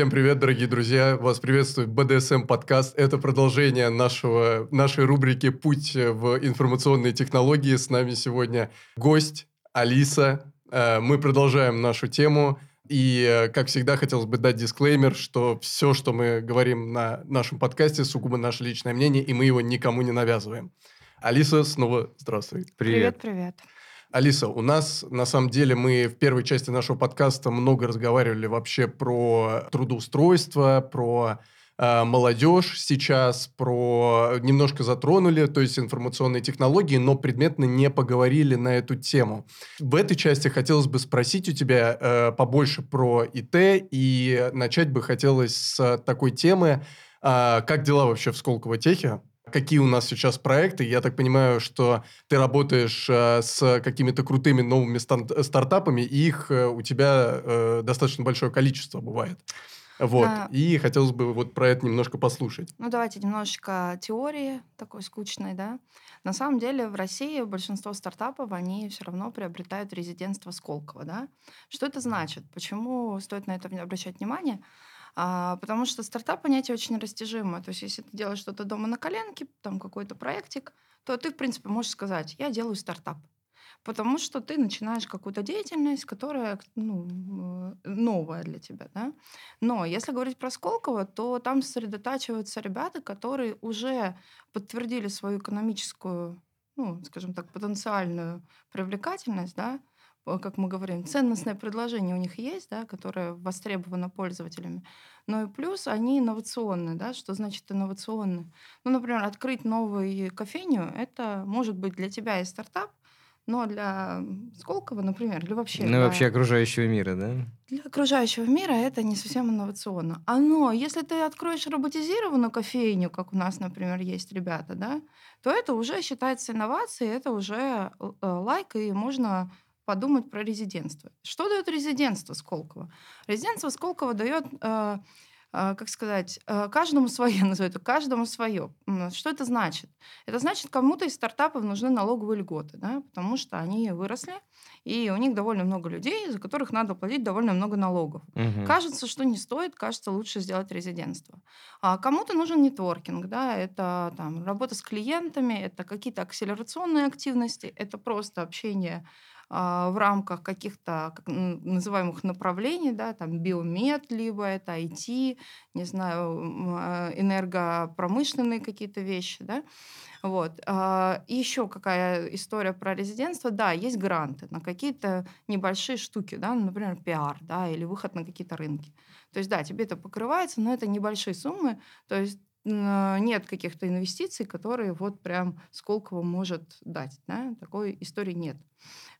Всем привет, дорогие друзья! Вас приветствует BDSM подкаст. Это продолжение нашего, нашей рубрики «Путь в информационные технологии». С нами сегодня гость Алиса. Э, мы продолжаем нашу тему. И, э, как всегда, хотелось бы дать дисклеймер, что все, что мы говорим на нашем подкасте, сугубо наше личное мнение, и мы его никому не навязываем. Алиса, снова здравствуй. Привет. Привет, привет. Алиса, у нас, на самом деле, мы в первой части нашего подкаста много разговаривали вообще про трудоустройство, про э, молодежь сейчас, про немножко затронули, то есть информационные технологии, но предметно не поговорили на эту тему. В этой части хотелось бы спросить у тебя э, побольше про ИТ, и начать бы хотелось с такой темы, э, как дела вообще в Сколково Техе? Какие у нас сейчас проекты. Я так понимаю, что ты работаешь э, с какими-то крутыми новыми стартапами, и их э, у тебя э, достаточно большое количество бывает. Вот. А, и хотелось бы вот про это немножко послушать. Ну, давайте немножечко теории такой скучной, да. На самом деле в России большинство стартапов, они все равно приобретают резидентство Сколково, да. Что это значит? Почему стоит на это обращать внимание? А, потому что стартап понятие очень растяжимое. То есть, если ты делаешь что-то дома на коленке, там какой-то проектик, то ты, в принципе, можешь сказать, я делаю стартап. Потому что ты начинаешь какую-то деятельность, которая ну, новая для тебя. Да? Но если говорить про Сколково, то там сосредотачиваются ребята, которые уже подтвердили свою экономическую ну, скажем так, потенциальную привлекательность, да, как мы говорим, ценностное предложение у них есть, да, которое востребовано пользователями. Но и плюс они инновационные. Да? Что значит инновационные? Ну, например, открыть новую кофейню, это может быть для тебя и стартап, но для Сколково, например, или вообще... Ну, для... вообще окружающего мира, да? Для окружающего мира это не совсем инновационно. А но если ты откроешь роботизированную кофейню, как у нас, например, есть ребята, да, то это уже считается инновацией, это уже э, лайк, и можно подумать про резидентство. Что дает резидентство Сколково? Резидентство Сколково дает, э, э, как сказать, э, каждому свое, назову это, каждому свое. Что это значит? Это значит, кому-то из стартапов нужны налоговые льготы, да, потому что они выросли, и у них довольно много людей, за которых надо платить довольно много налогов. Угу. Кажется, что не стоит, кажется, лучше сделать резидентство. А кому-то нужен нетворкинг, да, это там, работа с клиентами, это какие-то акселерационные активности, это просто общение в рамках каких-то как называемых направлений, да, там биомед, либо это IT, не знаю, а, энергопромышленные какие-то вещи, да. Вот. А, и еще какая история про резидентство. Да, есть гранты на какие-то небольшие штуки, да, например, пиар, да, или выход на какие-то рынки. То есть, да, тебе это покрывается, но это небольшие суммы. То есть нет каких-то инвестиций, которые вот прям Сколково может дать. Да? Такой истории нет.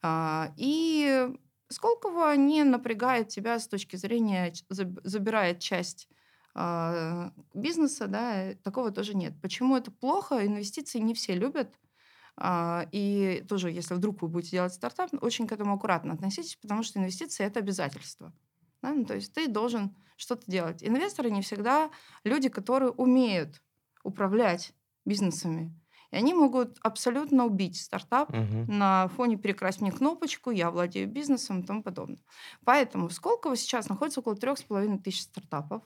А, и Сколково не напрягает тебя с точки зрения, забирает часть а, бизнеса, да, такого тоже нет. Почему это плохо? Инвестиции не все любят. А, и тоже, если вдруг вы будете делать стартап, очень к этому аккуратно относитесь, потому что инвестиции – это обязательство. Да? Ну, то есть ты должен что-то делать. Инвесторы не всегда люди, которые умеют управлять бизнесами. И они могут абсолютно убить стартап угу. на фоне «перекрась мне кнопочку», «я владею бизнесом» и тому подобное. Поэтому в Сколково сейчас находится около трех с половиной тысяч стартапов.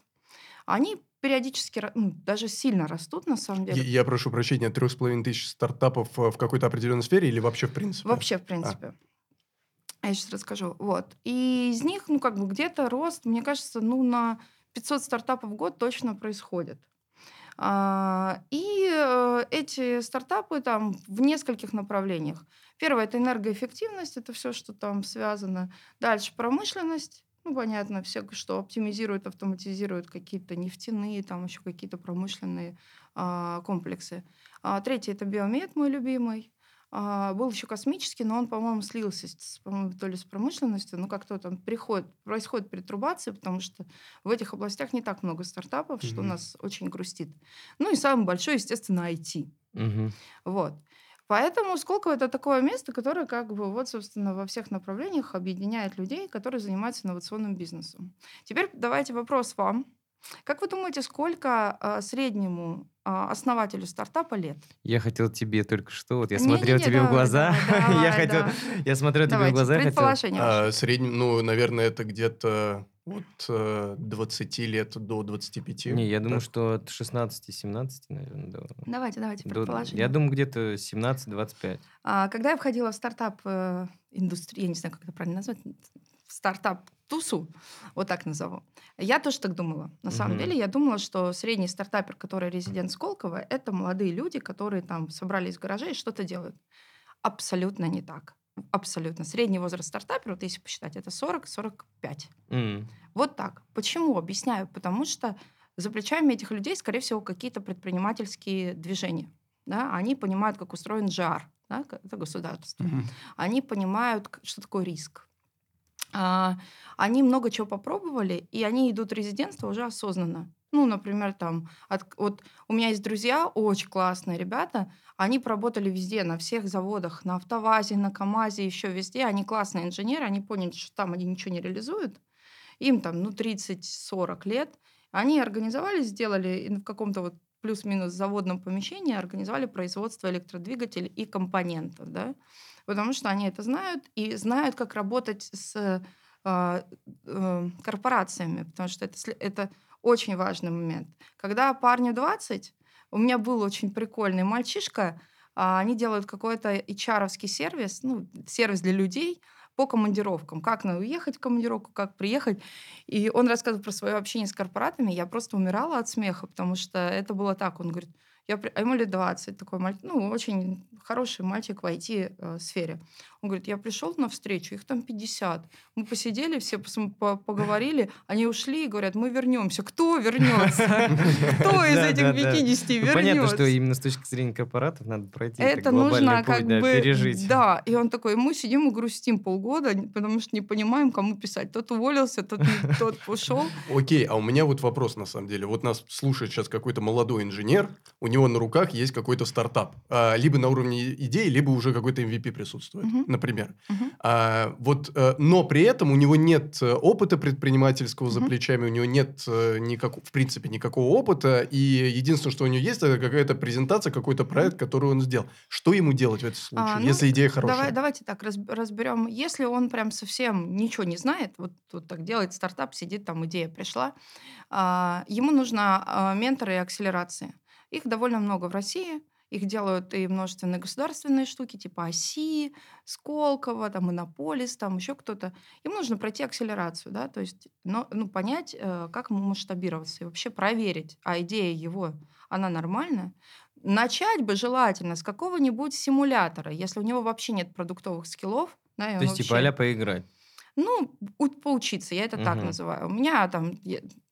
Они периодически, ну, даже сильно растут, на самом деле. Я, я прошу прощения, трех с половиной тысяч стартапов в какой-то определенной сфере или вообще в принципе? Вообще в принципе. А. Я сейчас расскажу. Вот. И из них, ну, как бы где-то рост, мне кажется, ну, на 500 стартапов в год точно происходит. А, и э, эти стартапы там в нескольких направлениях. Первое – это энергоэффективность, это все, что там связано. Дальше промышленность, ну, понятно, все, что оптимизируют, автоматизируют какие-то нефтяные, там еще какие-то промышленные а, комплексы. А, третье – это биомед, мой любимый. А, был еще космический, но он, по-моему, слился с, по-моему, то ли с промышленностью, ну как-то там приходит, происходит перетрубация, потому что в этих областях не так много стартапов, mm-hmm. что нас очень грустит. Ну и самый большой, естественно, IT. Mm-hmm. Вот. Поэтому Сколково это такое место, которое как бы вот, собственно, во всех направлениях объединяет людей, которые занимаются инновационным бизнесом. Теперь давайте вопрос вам. Как вы думаете, сколько э, среднему основателю стартапа лет. Я хотел тебе только что, вот я смотрел тебе в глаза, давай, я хотел, давай. я смотрел тебе в глаза, предположение. А, средний, ну, наверное, это где-то от э, 20 лет до 25. Не, я думаю, что от 16-17, наверное, до... Давайте, давайте, до- предположение. Я думаю, где-то 17-25. А, Когда я входила в стартап э, индустрию, я не знаю, как это правильно назвать, стартап тусу, вот так назову, я тоже так думала. На самом Мгм. деле я думала, что средний стартапер, который резидент Сколково, это молодые люди, которые там собрались в гараже и что-то делают. Абсолютно не так. Абсолютно. Средний возраст стартапера, вот если посчитать, это 40-45. М, Вот так. Почему? Объясняю. Потому что за плечами этих людей, скорее всего, какие-то предпринимательские движения. Да? Они понимают, как устроен ЖАР, да? это государство. Мгм. Они понимают, что такое риск. А, Они много чего попробовали, и они идут в резидентство уже осознанно. Ну, например, там, от- вот у меня есть друзья, очень классные ребята, они поработали везде, на всех заводах, на АвтоВАЗе, на КАМАЗе, еще везде. Они классные инженеры, они поняли, что там они ничего не реализуют. Им там, ну, 30-40 лет. Они организовали, сделали в каком-то вот плюс-минус заводном помещении, организовали производство электродвигателей и компонентов, да, потому что они это знают и знают, как работать с а, э, корпорациями, потому что это, это очень важный момент. Когда парню 20, у меня был очень прикольный мальчишка, а, они делают какой-то HR-овский сервис, ну, сервис для людей по командировкам. Как надо уехать в командировку, как приехать. И он рассказывал про свое общение с корпоратами. Я просто умирала от смеха, потому что это было так. Он говорит, я, а ему лет 20, такой мальчик, ну, очень хороший мальчик в IT-сфере. Он говорит, я пришел на встречу, их там 50. Мы посидели, все поговорили, они ушли и говорят, мы вернемся. Кто вернется? Кто из этих да, да. 50 Ну, Понятно, что вернется? именно с точки зрения корпоратов надо пройти Это нужно как бы... пережить. Да, и он такой, мы сидим и грустим полгода, потому что не понимаем, кому писать. Тот уволился, тот, тот ушел. Окей, а у меня вот вопрос на самом деле. Вот нас слушает сейчас какой-то молодой инженер, у него на руках есть какой-то стартап. А, либо на уровне идеи, либо уже какой-то MVP присутствует. Например. Мгм. А, вот, э, но при этом у него нет э, опыта предпринимательского за Мгм. плечами, у него нет э, никак, в принципе никакого опыта, и единственное, что у него есть, это какая-то презентация, какой-то проект, который он сделал. Что ему делать в этом случае, А, ну, если идея хорошая? Давай, давайте так раз- разберем. Если он прям совсем ничего не знает, вот, вот так делает стартап, сидит, там идея пришла, а, ему нужно а, менторы и акселерации. Их довольно много в России. Их делают и множественные государственные штуки, типа ОСИ, Сколково, там, Иннополис, там еще кто-то. Им нужно пройти акселерацию, да, то есть но, ну, понять, э, как ему масштабироваться и вообще проверить, а идея его, она нормальная. Начать бы желательно с какого-нибудь симулятора, если у него вообще нет продуктовых скиллов. Да, То есть, типа, вообще- а поиграть. ну, у- поучиться, я это так Мгм. называю. У меня там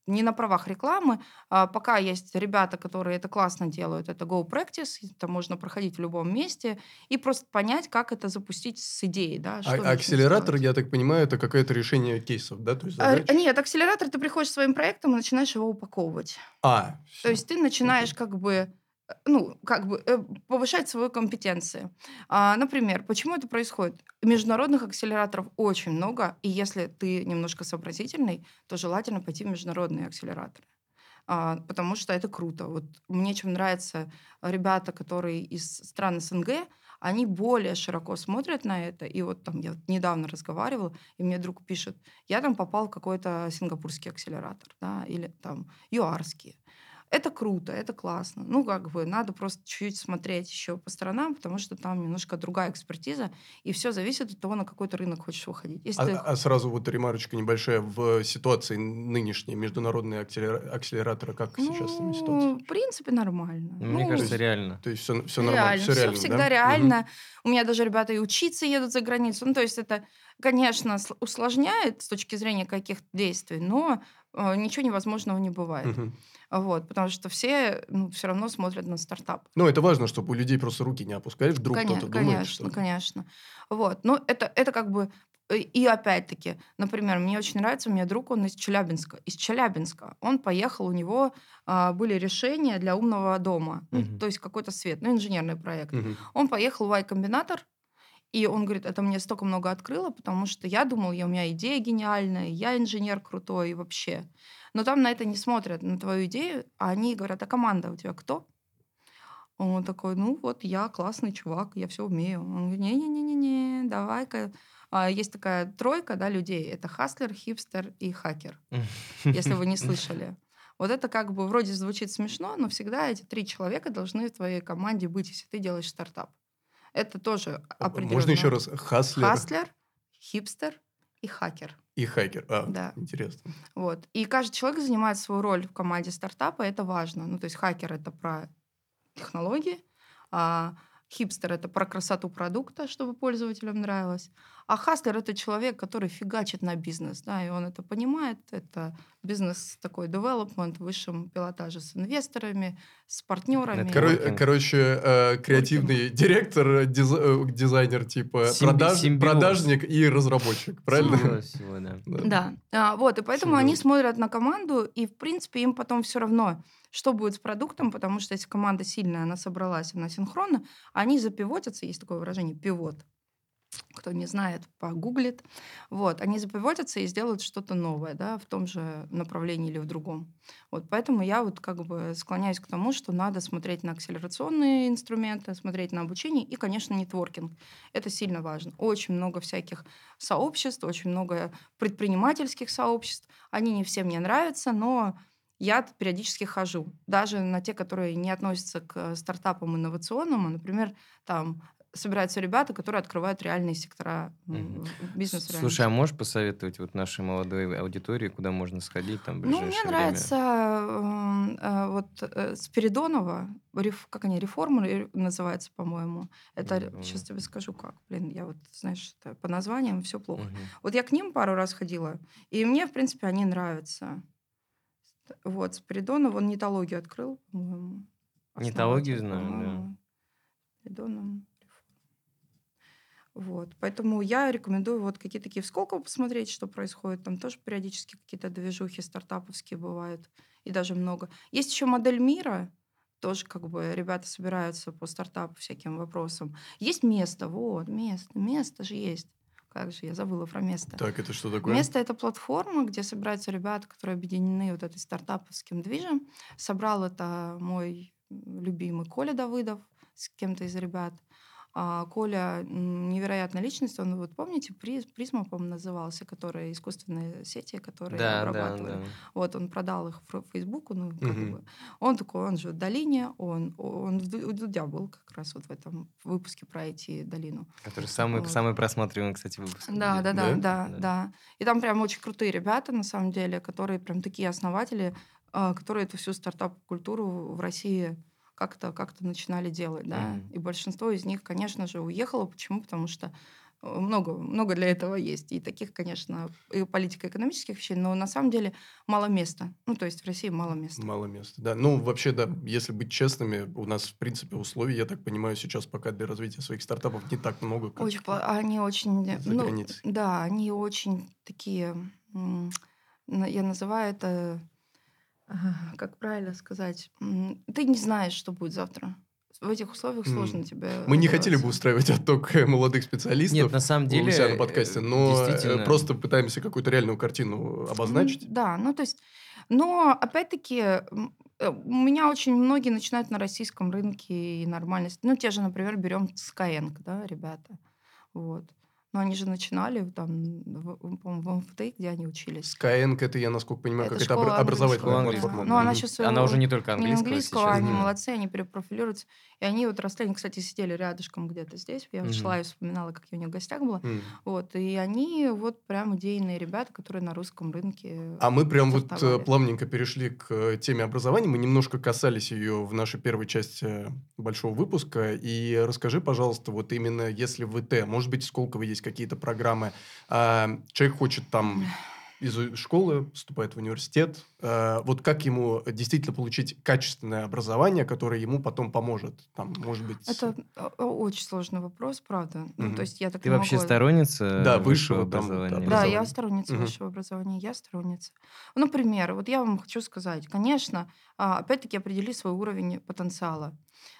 не на правах рекламы, а пока есть ребята, которые это классно делают, это Go Practice, это можно проходить в любом месте и просто понять, как это запустить с идеей, да, А- нужно акселератор, сделать. я так понимаю, это какое-то решение кейсов, да? То есть А? Нет, акселератор, ты приходишь своим проектом и начинаешь его упаковывать. А, То всё. есть ты начинаешь как бы ну, как бы э, повышать свои компетенции. А, например, почему это происходит? Международных акселераторов очень много, и если ты немножко сообразительный, то желательно пойти в международные акселераторы. А, потому что это круто. Вот мне чем нравятся ребята, которые из стран СНГ, они более широко смотрят на это. И вот там я недавно разговаривала, и мне друг пишет, я там попал в какой-то сингапурский акселератор, да, или там юарский. Это круто, это классно. Ну, как бы, надо просто чуть-чуть смотреть еще по сторонам, потому что там немножко другая экспертиза, и все зависит от того, на какой ты рынок хочешь выходить. Если А, ты- а сразу вот ремарочка небольшая. В ситуации нынешней международные акселера- акселераторы, как сейчас с ними ситуация? ну, в принципе, нормально. Ну, Мне Ну, кажется, реально. То есть все, все нормально, реально, все все реально, всегда да? реально. У меня даже ребята и учиться едут за границу. Ну, то есть это, конечно, сл- усложняет с точки зрения каких-то действий, но ничего невозможного не бывает. Вот, потому что все ну, все равно смотрят на стартап. Ну, это важно, чтобы у людей просто руки не опускались, вдруг Коня- кто-то думает, конечно, конечно. Вот. Ну, это, это как бы... э, И опять-таки, например, мне очень нравится, у меня друг, он из Челябинска. Из Челябинска. Он поехал, у него а, были решения для умного дома. Ну, Мгм. то есть какой-то свет, ну, инженерный проект. Мгм. Он поехал в Y-комбинатор, и он говорит, это мне столько много открыло, потому что я думал, я, у меня идея гениальная, я инженер крутой и вообще. Но там на это не смотрят, на твою идею, а они говорят, а команда у тебя кто? Он такой, ну вот я классный чувак, я все умею. Он говорит, не-не-не-не, давай-ка. А, есть такая тройка да, людей. Это хаслер, хипстер и хакер. Если вы не слышали. Вот это как бы вроде звучит смешно, но всегда эти три человека должны в твоей команде быть, если ты делаешь стартап. Это тоже определенно. Можно еще раз? Хаслер. Хаслер, хипстер и хакер. И хакер. А, Да. интересно. Вот. И каждый человек занимает свою роль в команде стартапа, это важно. Ну, то есть хакер это про технологии, а хипстер это про красоту продукта, чтобы пользователям нравилось. А хаслер это человек, который фигачит на бизнес, да, и он это понимает. Это бизнес такой development в высшем пилотаже с инвесторами, с партнерами. Коро- короче, э, креативный директор, э, диз- э, дизайнер типа Симби- продаж- симбиоз. продажник и разработчик, правильно? Симбиоз всего, да. Да, А, вот, и поэтому они Симбиоз. смотрят на команду, и, в принципе, им потом все равно, что будет с продуктом, потому что если команда сильная, она собралась, она синхронна, они запивотятся, есть такое выражение, пивот. Кто не знает, погуглит. Вот, они запивотятся и сделают что-то новое, да, в том же направлении или в другом. Вот, поэтому я вот как бы склоняюсь к тому, что надо смотреть на акселерационные инструменты, смотреть на обучение и, конечно, нетворкинг. Это сильно важно. Очень много всяких сообществ, очень много предпринимательских сообществ. Они не все мне нравятся, но я периодически хожу. Даже на те, которые не относятся к стартапам инновационным, а, например, там собираются ребята, которые открывают реальные сектора Мгм. бизнеса. Слушай, а можешь посоветовать вот нашей молодой аудитории, куда можно сходить там в Ну, ближайшее мне время? нравится м, э, вот э, Спиридонова, реф- как они, реформа ре- называется, по-моему. Это, помню. сейчас тебе скажу как. Блин, я вот, знаешь, по названиям все плохо. Мгм. Вот я к ним пару раз ходила, и мне, в принципе, они нравятся. Вот, Спиридонов, он нетологию открыл, по-моему. Нетологию знаю, да. Спиридонов. Вот, поэтому я рекомендую вот какие-то такие в Сколково посмотреть, что происходит. Там тоже периодически какие-то движухи стартаповские бывают, и даже много. Есть еще модель мира, тоже как бы ребята собираются по стартапу всяким вопросам. Есть место, вот, место, место же есть. Как же, я забыла про место. Так, это что такое? Место это платформа, где собираются ребята, которые объединены вот этой стартаповским движем. Собрал это мой любимый Коля Давыдов с кем-то из ребят. А, Коля невероятная личность. Он, вот помните, Приз- Призма, по-моему, назывался, которые искусственные сети, которые Да, да, обрабатывали. да. Вот он продал их Фр- Фейсбуку, ну, как Мгм. бы. Он такой, он же в долине, он, он в у Дудя был как раз вот в этом выпуске про IT-долину. Который самый, Вот. самый просматриваемый, кстати, выпуск. Да, да, да, Да? да, Да. да, И там прям очень крутые ребята, на самом деле, которые прям такие основатели, а, которые эту всю стартап-культуру в России как-то как начинали делать, да. Мгм. И большинство из них, конечно же, уехало. Почему? Потому что э, много, много для этого есть. И таких, конечно, и политико-экономических вещей, но на самом деле мало места. Ну, то есть в России мало места. Мало места, да. Ну, вообще, да, если быть честными, у нас, в принципе, условий, я так понимаю, сейчас пока для развития своих стартапов не так много, как Очень, они очень, за ну, границей. да, они очень такие, я называю это, как правильно сказать, ты не знаешь, что будет завтра. В этих условиях сложно тебе. Мы не хотели бы устраивать отток э, молодых специалистов Нет, на самом у деле... себя на подкасте, э, но э, действительно, просто пытаемся какую-то реальную картину обозначить. Да, ну то есть, но опять-таки у меня очень многие начинают на российском рынке и нормально. с- Ну, те же, например, берем Skyeng, да, ребята. Вот. Но они же начинали там, в, в- по-моему, в МФТ, где они учились. Skyeng, это, я насколько понимаю, Это какая-то школа обра- образовательная платформа. Ну, она сейчас Она уже не только не английского английского, сейчас. они да. молодцы, они перепрофилируются. И они вот росли, они, кстати, сидели рядышком где-то здесь. Я Мгм. шла и вспоминала, как я у них в гостях была. М. Вот, и они вот прям идейные ребята, которые на русском рынке А мы прям вот э, плавненько перешли к э, теме образования. Мы немножко касались ее в нашей первой части э, большого выпуска. И расскажи, пожалуйста, вот именно если в ИТ, может быть, в Сколково есть какие-то программы, а, человек хочет там из школы, поступает в университет, э, вот как ему действительно получить качественное образование, которое ему потом поможет? Там, может быть... Это очень сложный вопрос, правда. Ну, Мгм. то есть я так Ты не вообще могу- сторонница Да, высшего высшего там, да, образования? Да, образования. я сторонница Мгм. высшего образования, я сторонница. Ну, Например, вот я вам хочу сказать, конечно, а, опять-таки определи свой уровень потенциала.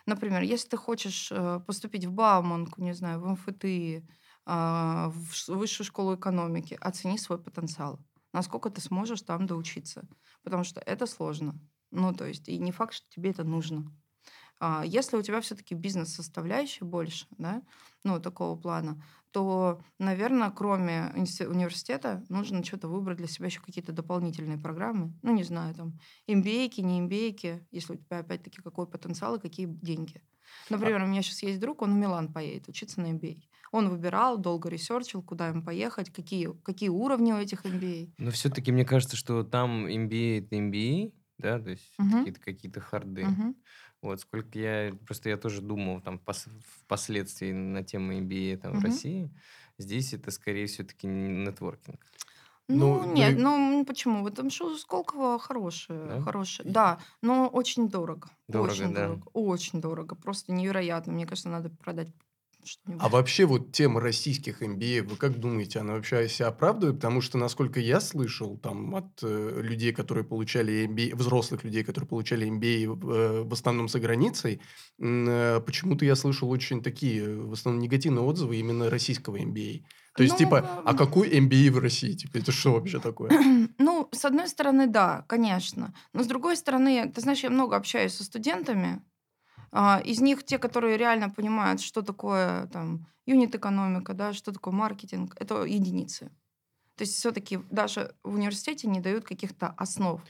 Например, если ты хочешь э, поступить в Бауманку, не знаю, в МФТИ, в ш- высшую школу экономики, оцени свой потенциал. Насколько ты сможешь там доучиться. Потому что это сложно. Ну, то есть, и не факт, что тебе это нужно. А, если у тебя все-таки бизнес-составляющая больше, да, ну, такого плана, то, наверное, кроме университета нужно что-то выбрать для себя еще какие-то дополнительные программы. Ну, не знаю, там, MBA, не MBA, если у тебя, опять-таки, какой потенциал и какие деньги. Например, у меня сейчас есть друг, он в Милан поедет учиться на MBA. Он выбирал, долго ресерчил, куда им поехать, какие, какие уровни у этих MBA. Но все-таки мне кажется, что там MBA это MBA, да, то есть Мгм. какие-то какие-то харды. Мгм. Вот сколько я просто я тоже думал там пос- впоследствии на тему MBA там в Мгм. России. Здесь это скорее все-таки нетворкинг. Ну, Ну, ну нет, и- ну почему? Там что Сколково хорошее, Да? хорошее. Да, но очень дорого. Дорого, очень да. дорого. Очень дорого. Просто невероятно. Мне кажется, надо продать. А вообще вот тема российских MBA, вы как думаете, она вообще себя оправдывает? Потому что, насколько я слышал там от э, людей, которые получали MBA, взрослых людей, которые получали MBA э, в основном за границей, э, почему-то я слышал очень такие, э, в основном негативные отзывы именно российского MBA. То есть, Ну, типа, а какой MBA в России? Типа, это что вообще такое? Ну, с одной стороны, да, конечно. Но с другой стороны, ты знаешь, я много общаюсь со студентами. А, Из них те, которые реально понимают, что такое там юнит-экономика, да, что такое маркетинг, это единицы. То есть все-таки даже в университете не дают каких-то основ.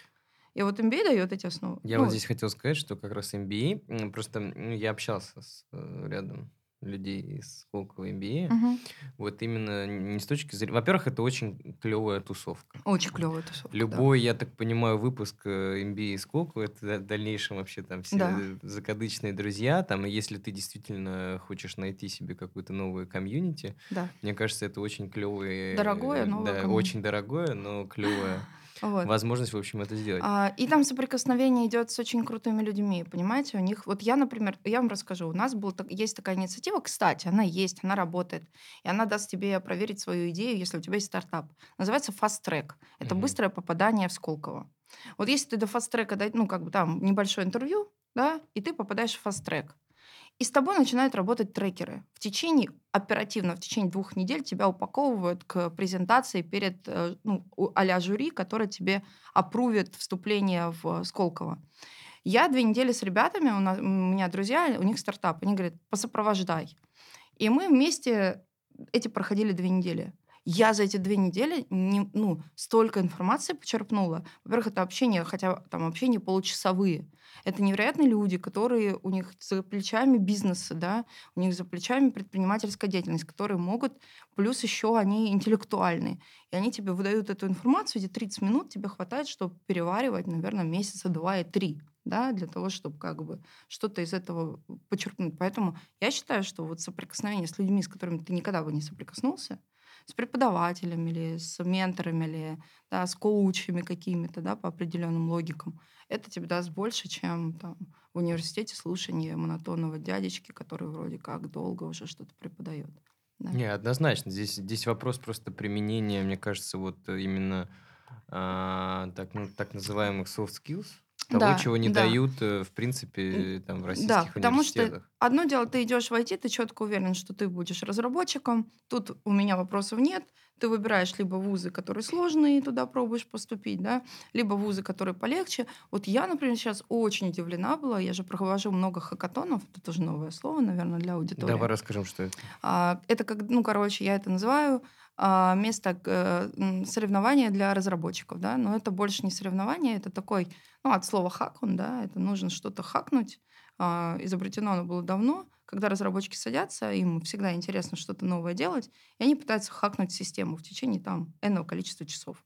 И вот MBA дает эти основы. Я Ну, вот здесь хотел сказать, что как раз MBA, просто я общался с э, рядом людей из Сколково MBA. мгм. Вот именно не с точки зрения... Во-первых, это очень клевая тусовка. Очень клевая тусовка. да. Любой, я так понимаю, выпуск э, MBA из Сколково, это в дальнейшем вообще там все Да. закадычные друзья. Там, и если ты действительно хочешь найти себе какую-то новую комьюнити, Да. мне кажется, это очень клевое... Дорогое э, новое Да, комьюнити. очень дорогое, но клевая Вот. возможность, в общем, это сделать. А, И там соприкосновение идет с очень крутыми людьми, понимаете? У них, вот я, например, я вам расскажу, у нас был, так- есть такая инициатива, кстати, она есть, она работает, и она даст тебе проверить свою идею, если у тебя есть стартап. Называется Fast Track. Это Мгм. быстрое попадание в Сколково. Вот если ты до Fast Track, дай- ну, как бы там небольшое интервью, да, и ты попадаешь в Fast Track. И с тобой начинают работать трекеры. В течение, оперативно, в течение двух недель тебя упаковывают к презентации перед э, ну, а-ля жюри, которое тебе опрувит вступление в Сколково. Я две недели с ребятами, у, нас- у меня друзья, у них стартап, они говорят, посопровождай. И мы вместе эти проходили две недели. Я за эти две недели не, ну, столько информации почерпнула. Во-первых, это общение, хотя там общение получасовые. Это невероятные люди, которые у них за плечами бизнесы, да, у них за плечами предпринимательская деятельность, которые могут, плюс еще они интеллектуальные. И они тебе выдают эту информацию, эти 30 минут тебе хватает, чтобы переваривать, наверное, месяца два и три да, для того, чтобы как бы что-то из этого подчеркнуть. Поэтому я считаю, что вот соприкосновение с людьми, с которыми ты никогда бы не соприкоснулся, с преподавателями или с менторами, или да, с коучами какими-то, да, по определенным логикам, это тебе даст больше, чем там, в университете слушание монотонного дядечки, который вроде как долго уже что-то преподает. Да. Не, однозначно. Здесь, здесь вопрос просто применения, мне кажется, вот э, именно а, так, ну, так называемых soft skills, того, Да, чего не да. дают, э, в принципе, там, в российских Да, потому что одно дело, ты идешь в IT, ты четко уверен, что ты будешь разработчиком. Тут у меня вопросов нет. Ты выбираешь либо вузы, которые сложные, и туда пробуешь поступить, да, либо вузы, которые полегче. Вот я, например, сейчас очень удивлена была. Я же провожу много хакатонов. Это тоже новое слово, наверное, для аудитории. Давай расскажем, что это. А, Это как, ну, короче, я это называю место э, соревнования для разработчиков, да, но это больше не соревнование, это такой, ну, от слова хакун, да, это нужно что-то хакнуть. А, Изобретено оно было давно, когда разработчики садятся, им всегда интересно что-то новое делать, и они пытаются хакнуть систему в течение там энного количества часов.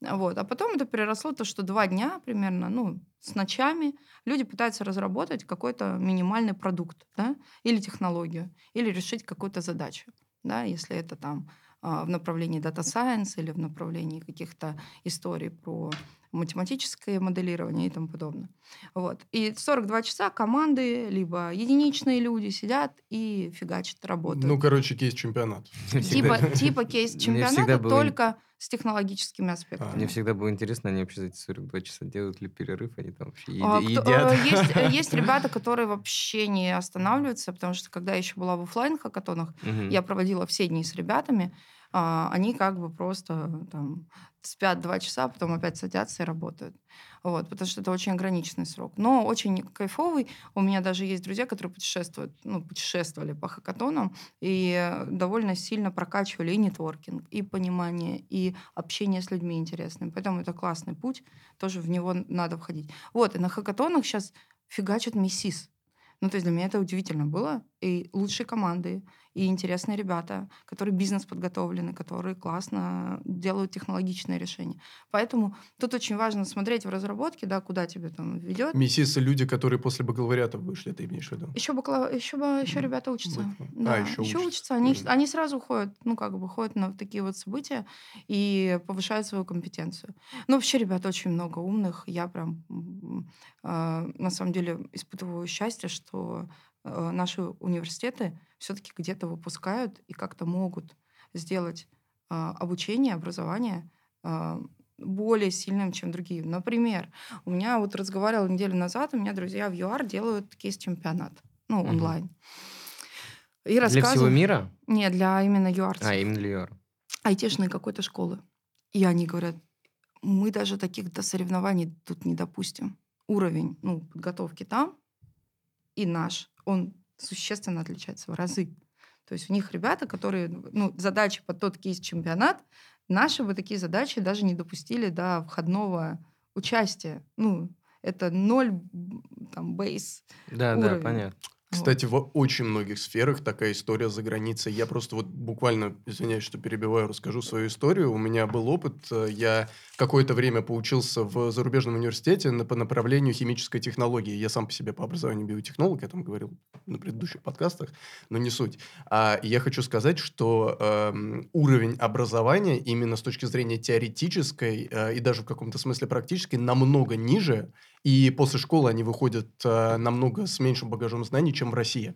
Вот. А потом это переросло то, что два дня примерно, ну, с ночами люди пытаются разработать какой-то минимальный продукт, да, или технологию, или решить какую-то задачу, да, если это там а, в направлении Science или в направлении каких-то историй про математическое моделирование и тому подобное. Вот. И 42 часа команды, либо единичные люди сидят и фигачат, работают. Ну, короче, кейс-чемпионат. типа, типа кейс Мне всегда чемпионата, было- только с технологическими аспектами. Мне всегда было интересно, они вообще за эти 42 часа делают ли перерыв, они там вообще еди- А, кто- едят. э, есть, э, есть ребята, которые вообще не останавливаются, потому что когда я еще была в оффлайн хакатонах, Мгм. я проводила все дни с ребятами, а, они как бы просто там спят два часа, потом опять садятся и работают. Вот, потому что это очень ограниченный срок. Но очень кайфовый. У меня даже есть друзья, которые путешествуют, ну, путешествовали по хакатонам и довольно сильно прокачивали и нетворкинг, и понимание, и общение с людьми интересными. Поэтому это классный путь, тоже в него надо входить. Вот, и на хакатонах сейчас фигачат миссис. Ну, то есть для меня это удивительно было. И лучшие команды, и интересные ребята, которые бизнес подготовлены, которые классно делают технологичные решения. Поэтому тут очень важно смотреть в разработке, да, куда тебе там ведет. Мессисы люди, которые после бакалавриата вышли, ты имеешь в виду? Еще, бакалав... еще, еще ребята учатся. Вот. Да, А, еще еще учатся. учатся. Они, они сразу ходят, ну, как бы ходят на такие вот события и повышают свою компетенцию. Ну, вообще, ребят очень много умных. Я прям, а, на самом деле, испытываю счастье, что наши университеты все-таки где-то выпускают и как-то могут сделать а, обучение, образование а, более сильным, чем другие. Например, у меня вот разговаривала неделю назад, у меня друзья в ЮАР делают кейс-чемпионат, ну, онлайн. И Для всего мира? Нет, для именно юарцев. А, именно Лиор. Айтишной какой-то школы. И они говорят, мы даже таких до соревнований тут не допустим. Уровень ну, подготовки там и наш, он существенно отличается в разы. То есть у них ребята, которые, ну, задачи под тот кейс-чемпионат, наши бы такие задачи даже не допустили до входного участия. Ну, это ноль там бейс. Да, да, Уровень. понятно. Кстати, в очень многих сферах такая история за границей. Я просто вот буквально, извиняюсь, что перебиваю, расскажу свою историю. У меня был опыт. э, Я какое-то время поучился в зарубежном университете по направлению химической технологии. Я сам по себе по образованию биотехнолог, я там говорил на предыдущих подкастах, но не суть. А я хочу сказать, что эм, уровень образования именно с точки зрения теоретической э, и даже в каком-то смысле практической намного ниже, и после школы они выходят э, намного с меньшим багажом знаний, чем в России.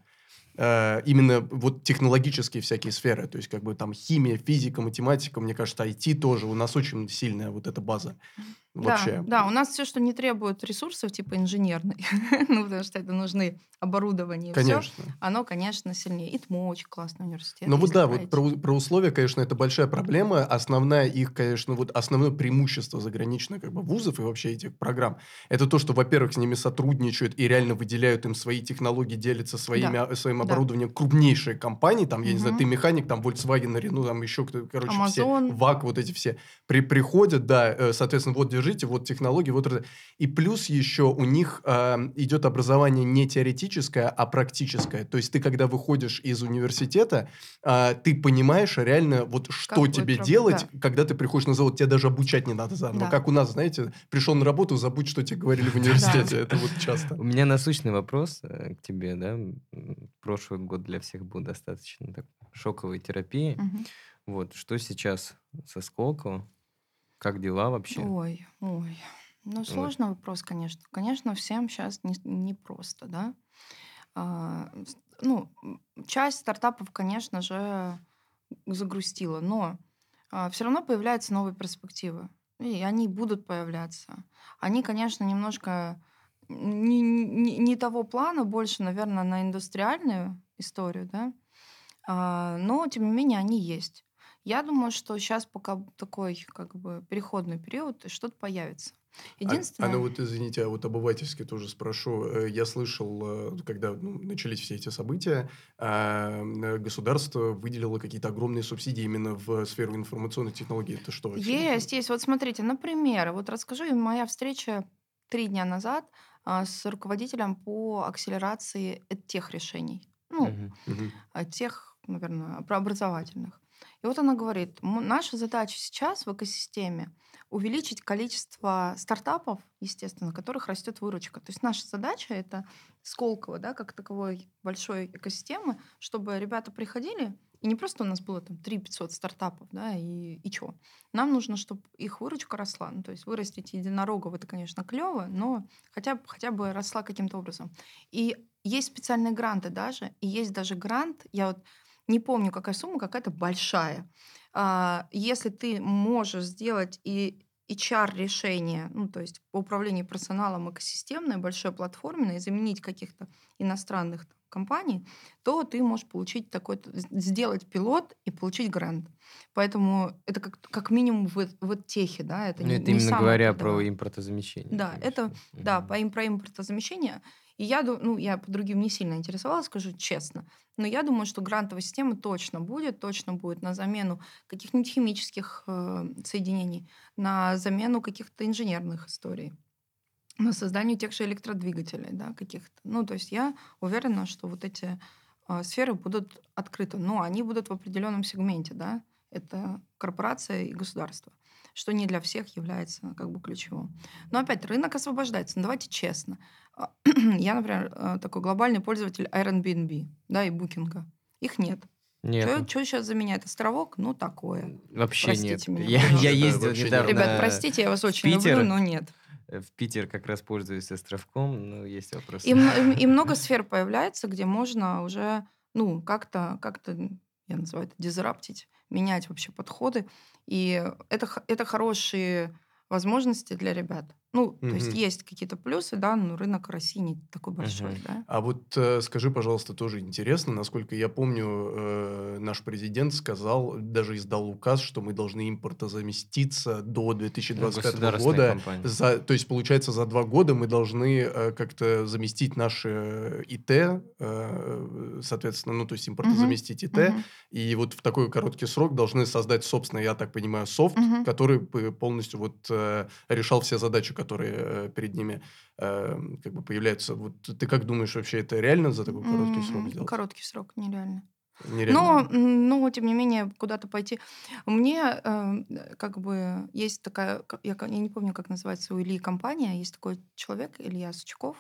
Э, именно вот технологические всякие сферы, то есть как бы там химия, физика, математика, мне кажется, IT тоже, у нас очень сильная вот эта база вообще. Да, да, у нас все, что не требует ресурсов, типа инженерной, ну, потому что это нужны оборудование и все, Конечно. оно, конечно, сильнее. И ТМО очень классный университет. Ну вот да, вот про, про условия, конечно, это большая проблема. Основная их, конечно, вот основное преимущество заграничных как бы, вузов и вообще этих программ, это то, что, во-первых, с ними сотрудничают и реально выделяют им свои технологии, делятся своими, Да, а- своим да. оборудованием крупнейшие компании, там, я не знаю, ты механик, там, Volkswagen, Renault, там еще кто-то, короче, все, Amazon. ВАК, вот эти все, при, приходят, да, э, соответственно, вот держите, вот технологии, вот это. И плюс еще у них э, идет образование не теоретическое, а практическое. То есть ты, когда выходишь из университета, э, ты понимаешь реально, вот что будет тебе делать, когда ты приходишь на завод. Тебе даже обучать не надо заново. Да. Как у нас, знаете, пришел на работу, забудь, что тебе говорили в университете. Это вот часто. У меня насущный вопрос э, к тебе, да. Прошлый год для всех был достаточно так, шоковой терапии. Вот, что сейчас со Сколково? Как дела вообще? Ой, ой. Ну, сложный вопрос, конечно. Конечно, всем сейчас непросто, да. А, ну, часть стартапов, конечно же, загрустила, но все равно появляются новые перспективы. И они будут появляться. Они, конечно, немножко не, не- не того плана, больше, наверное, на индустриальную историю, да. А, но, тем не менее, они есть. Я думаю, что сейчас пока такой как бы переходный период, что-то появится. А, Единственное... а ну вот извините, а вот обывательски тоже спрошу. Э, Я слышал, э, когда ну, начались все эти события, а, государство выделило какие-то огромные субсидии именно в сферу информационных технологий. Это что вообще? Есть, есть. Вот смотрите, например, вот расскажу, моя встреча три дня назад а, с руководителем по акселерации тех решений. Ну, а, тех, наверное, образовательных. И вот она говорит, «М- наша задача сейчас в экосистеме увеличить количество стартапов, естественно, которых растет выручка. То есть наша задача это Сколково, да, как таковой большой экосистемы, чтобы ребята приходили, и не просто у нас было там 3 500 стартапов, да, и, и чё. Нам нужно, чтобы их выручка росла. Ну, то есть вырастить единорогов, это, конечно, клево, но хотя хотя бы росла каким-то образом. И есть специальные гранты даже, и есть даже грант, я вот не помню, какая сумма, какая-то большая. А, Если ты можешь сделать и HR-решение, ну, то есть по управлению персоналом экосистемное, большое платформенное, заменить каких-то иностранных компаний, то ты можешь получить такой, сделать пилот и получить грант. Поэтому это как, как минимум в, в техе, да, это Ну, не, это не именно говоря передовое. про импортозамещение, Да, это, конечно. да, по, про импортозамещение. И я, ну, я по другим не сильно интересовалась, скажу честно. Но я думаю, что грантовая система точно будет, точно будет на замену каких-нибудь химических э, соединений, на замену каких-то инженерных историй, на создание тех же электродвигателей, да, каких-то. Ну, то есть я уверена, что вот эти э, сферы будут открыты. Но они будут в определенном сегменте, да. Это корпорация и государство, что не для всех является как бы ключевым. Но опять, рынок освобождается. Ну, давайте честно. А, Я, например, э, такой глобальный пользователь Airbnb, да, и Букинга. Их нет. Нет, Что сейчас заменяет островок? Ну, такое. вообще Простите нет. меня, Я, я ездил недавно Ребят, простите, я вас очень Питер. люблю, но нет. Э, в Питер, как раз пользуюсь островком, но есть вопросы. И, и много сфер появляется, где можно уже, ну, как-то, как-то, я называю это, дизраптить, менять вообще подходы. И это, это хорошие возможности для ребят. Ну, то есть есть какие-то плюсы, да, но рынок России не такой большой, Мгм. да. А вот э, скажи, пожалуйста, тоже интересно, насколько я помню, э, наш президент сказал, даже издал указ, что мы должны импортозаместиться до 2025 государственная года. За, то есть, получается, за два года мы должны э, как-то заместить наши ИТ, э, соответственно, ну, то есть импортозаместить ИТ, Мгм. и вот в такой короткий срок должны создать, собственно, я так понимаю, софт, Мгм. который бы полностью вот э, решал все задачи, которые э, перед ними э, как бы появляются. Вот ты как думаешь, вообще это реально за такой короткий срок сделать? Короткий срок, нереально. Нереально. Но, но, тем не менее, куда-то пойти. Мне э, как бы есть такая, ка- я, я не помню, как называется у Ильи компания, есть такой человек, Илья Сучков,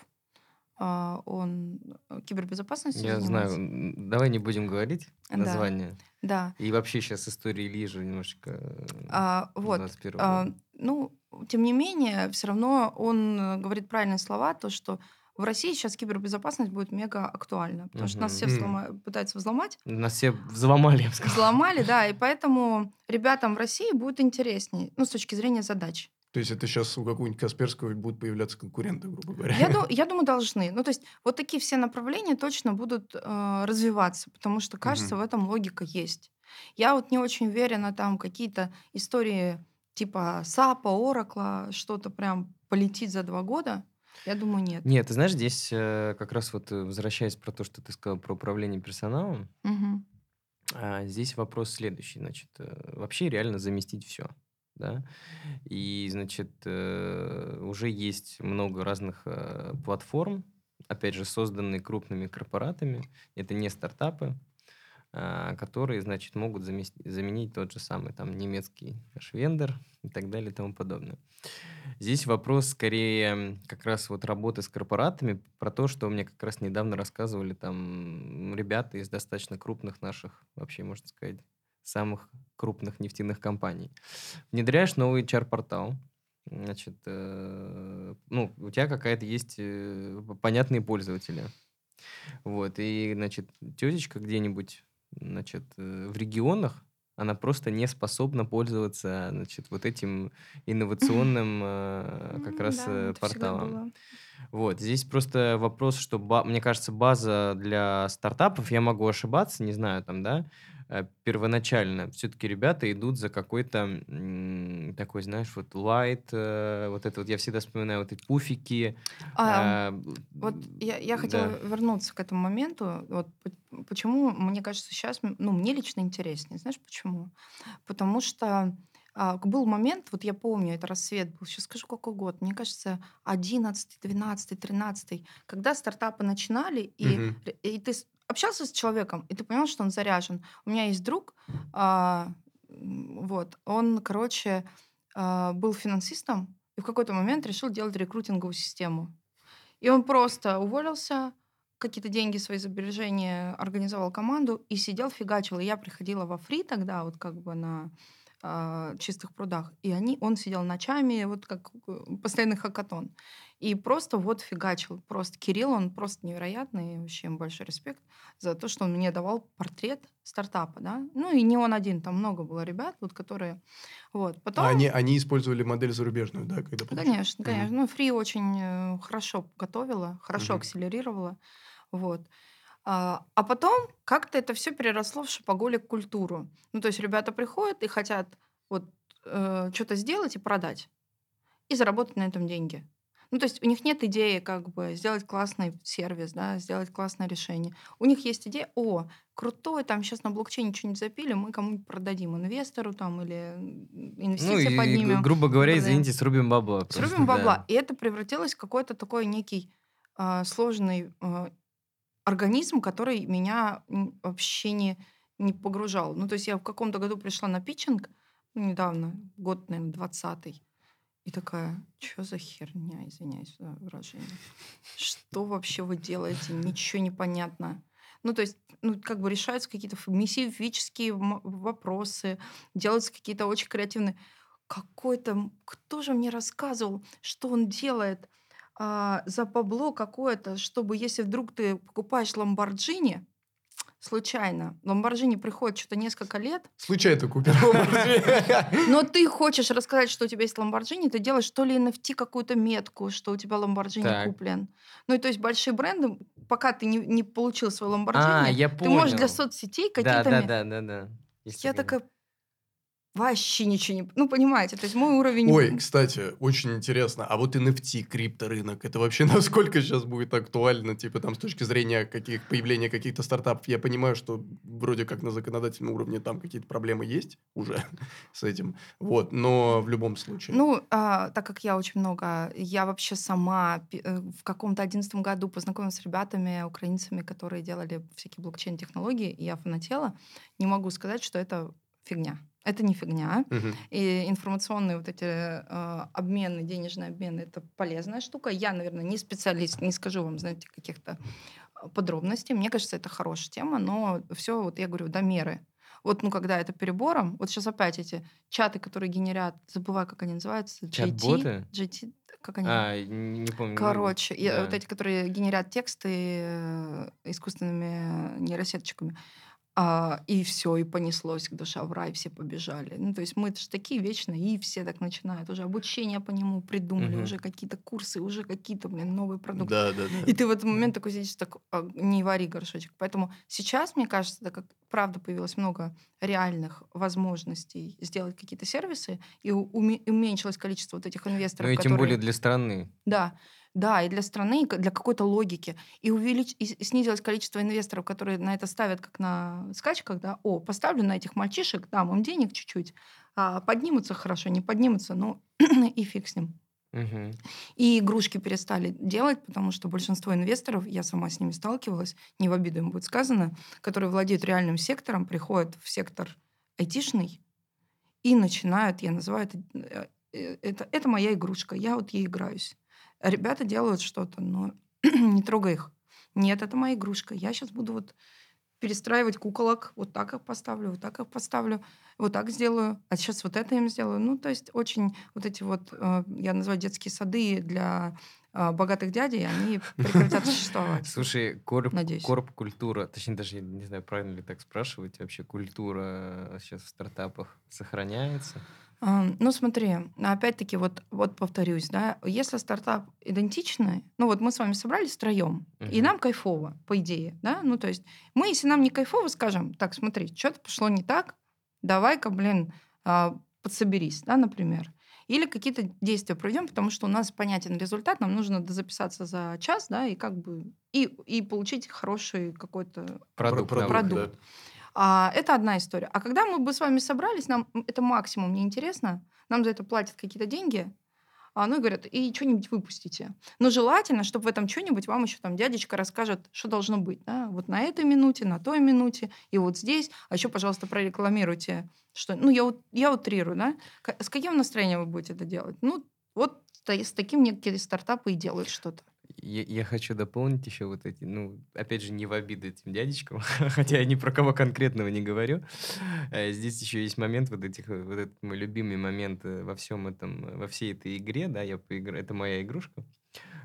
а, он э, кибербезопасностью Я знаю. занимается. М, Давай не будем говорить Да, название. да. И вообще сейчас история Ильи же немножко э, А, вот. 21 а, ну, тем не менее, все равно он э, говорит правильные слова, то, что в России сейчас кибербезопасность будет мега актуальна, потому что нас все взлома- пытаются взломать, Нас все взломали, я бы сказал. взломали, да, и поэтому ребятам в России будет интереснее, ну, с точки зрения задач. То есть это сейчас у какого-нибудь Касперского будут появляться конкуренты, грубо говоря. Я, ду- я думаю, должны. Ну, то есть вот такие все направления точно будут э, развиваться, потому что, кажется, Мгм. в этом логика есть. Я вот не очень уверена, там какие-то истории типа САПа, Оракла, что-то прям полетит за два года. Я думаю, нет. Нет, ты знаешь, здесь э, как раз вот э, возвращаясь про то, что ты сказал про управление персоналом, а, здесь вопрос следующий. Значит, э, вообще реально заместить все. Да? И, значит, уже есть много разных платформ, опять же, созданные крупными корпоратами. Это не стартапы, которые, значит, могут замес- заменить тот же самый там немецкий швендер и так далее и тому подобное. Здесь вопрос скорее как раз вот работы с корпоратами, про то, что мне как раз недавно рассказывали там ребята из достаточно крупных наших, вообще, можно сказать, самых крупных нефтяных компаний. Внедряешь новый HR-портал, значит, э, ну, у тебя какая-то есть э, понятные пользователи. Вот, и, значит, тетечка где-нибудь, значит, э, в регионах, она просто не способна пользоваться, значит, вот этим инновационным э, как раз да, э, порталом. Вот, здесь просто вопрос, что, ба- мне кажется, база для стартапов, я могу ошибаться, не знаю, там, да, первоначально все-таки ребята идут за какой-то такой, знаешь, вот light, э, вот это вот, я всегда вспоминаю вот эти пуфики. А, э, Вот я, я хотела да. вернуться к этому моменту. Вот почему, мне кажется, сейчас, ну, мне лично интереснее. Знаешь почему? Потому что а, был момент, вот я помню, это рассвет был, сейчас скажу, какой год, мне кажется, 11, 12, 13, когда стартапы начинали, и, р- и ты общался с человеком, и ты понял, что он заряжен. У меня есть друг, а, вот, он, короче, а, был финансистом, и в какой-то момент решил делать рекрутинговую систему. И он просто уволился, какие-то деньги, свои сбережения, организовал команду и сидел, фигачил. И я приходила во фри тогда, вот как бы на а, чистых прудах. И они, он сидел ночами, вот как э, постоянный хакатон. И просто вот фигачил. Просто Кирилл, он просто невероятный. Вообще ему большой респект за то, что он мне давал портрет стартапа, да. Ну и не он один, там много было ребят, вот которые... Вот. Потом... А они, они использовали модель зарубежную, да, когда? Конечно, конечно. Ну, Фри очень э, хорошо готовила, хорошо Мгм. акселерировала. Вот. А, а потом как-то это все переросло в шопоголик культуру. Ну, то есть ребята приходят и хотят вот э, что-то сделать и продать. И заработать на этом деньги. Ну, то есть у них нет идеи как бы сделать классный сервис, да, сделать классное решение. У них есть идея, о, крутой, там сейчас на блокчейне что-нибудь запили, мы кому-нибудь продадим, инвестору там или Ну инвестиции и, поднимем. грубо говоря, продаем. извините, срубим бабла просто, Срубим бабла. да. И это превратилось в какой-то такой некий а, сложный а, организм, который меня вообще не, не погружал. Ну, то есть я в каком-то году пришла на питчинг, ну, недавно, год, наверное, двадцатый, и такая, что за херня, извиняюсь за выражение. Что вообще вы делаете? Ничего не понятно. Ну, то есть, ну, как бы решаются какие-то ф- миссионерские м- вопросы, делаются какие-то очень креативные. Какой-то, кто же мне рассказывал, что он делает а, за бабло какое-то, чтобы если вдруг ты покупаешь Ламборджини, случайно, Ламборджини приходит что-то несколько лет, Случайно купил. Lamborghini. но ты хочешь рассказать, что у тебя есть Ламборджини, ты делаешь то ли NFT какую-то метку, что у тебя Ламборджини куплен. Ну и то есть большие бренды, пока ты не, не получил свой А, Ламборджини, ты можешь для соцсетей какие-то... да, да, да, да. Я такая, вообще ничего не... Ну, понимаете, то есть мой уровень... Ой, кстати, очень интересно. А вот NFT, крипторынок, это вообще насколько сейчас будет актуально, типа там с точки зрения каких появления каких-то стартапов? Я понимаю, что вроде как на законодательном уровне там какие-то проблемы есть уже с этим, вот, но в любом случае. Ну, а, так как я очень много, я вообще сама э, в каком-то одиннадцатом году познакомилась с ребятами, украинцами, которые делали всякие блокчейн-технологии, и я фанатела, не могу сказать, что это фигня. Это не фигня. Мгм. И информационные вот эти э, обмены, денежные обмены, это полезная штука. Я, наверное, не специалист, не скажу вам, знаете, каких-то э, подробностей. Мне кажется, это хорошая тема, но все, вот я говорю, до меры. Вот, ну, когда это перебором, вот сейчас опять эти чаты, которые генерят, забываю, как они называются, Чат-боты? GT, GT, как они? А, не, помню. Короче, и, э, вот да. эти, которые генерят тексты э, искусственными нейросеточками. А, и все, и понеслось к душа в рай, все побежали. Ну, то есть мы же такие вечные, и все так начинают. Уже обучение по нему придумали, Мгм. уже какие-то курсы, уже какие-то, блин, новые продукты. Да, да, И да. ты в этот момент такой сидишь, так, а, не вари горшочек. Поэтому сейчас, мне кажется, так как правда появилось много реальных возможностей сделать какие-то сервисы, и уменьшилось количество вот этих Ну инвесторов, и тем которые... более для страны. Да, да, и для страны, и для какой-то логики. И, увелич... и снизилось количество инвесторов, которые на это ставят как на скачках, да, о, поставлю на этих мальчишек, дам им денег чуть-чуть, а, поднимутся хорошо, не поднимутся, ну и фиг с ним. Мгм. И игрушки перестали делать, потому что большинство инвесторов, я сама с ними сталкивалась, не в обиду им будет сказано, которые владеют реальным сектором, приходят в сектор айтишный и начинают, я называю это, э, э, это, это моя игрушка, я вот ей играюсь. А Ребята делают что-то, но не трогай их. Нет, это моя игрушка. Я сейчас буду вот перестраивать куколок, вот так их поставлю, вот так их поставлю, вот так сделаю, а сейчас вот это им сделаю. Ну, то есть очень вот эти вот, э, я называю детские сады для э, богатых дядей, они прекратят существовать. Слушай, корп, Надеюсь. корп-культура, точнее, даже не знаю, правильно ли так спрашивать, вообще культура сейчас в стартапах сохраняется? Ну, смотри, опять-таки, вот, вот повторюсь, да, если стартап идентичный, ну вот мы с вами собрались втроем, и Мгм. нам кайфово, по идее, да, ну то есть мы, если нам не кайфово, скажем, так, смотри, что-то пошло не так, давай-ка, блин, а, подсоберись, да, например. Или какие-то действия проведем, потому что у нас понятен результат, нам нужно записаться за час, да, и как бы и, и получить хороший какой-то Продукт. Про- нам. продукт. да. А, это одна история. А когда мы бы с вами собрались, нам это максимум неинтересно, нам за это платят какие-то деньги, а, ну и говорят, и что-нибудь выпустите. Но желательно, чтобы в этом что-нибудь вам еще там дядечка расскажет, что должно быть. Да? Вот на этой минуте, на той минуте, и вот здесь. А еще, пожалуйста, прорекламируйте, что... Ну, я, я утрирую, да? С каким настроением вы будете это делать? Ну, вот с таким некие стартапы и делают что-то. Я, я хочу дополнить еще вот эти, ну, опять же, не в обиду этим дядечкам, хотя я ни про кого конкретного не говорю. Э, Здесь еще есть момент вот этих, э, вот этот мой любимый момент э, во всем этом, во всей этой игре, да, я поиграю, это моя игрушка,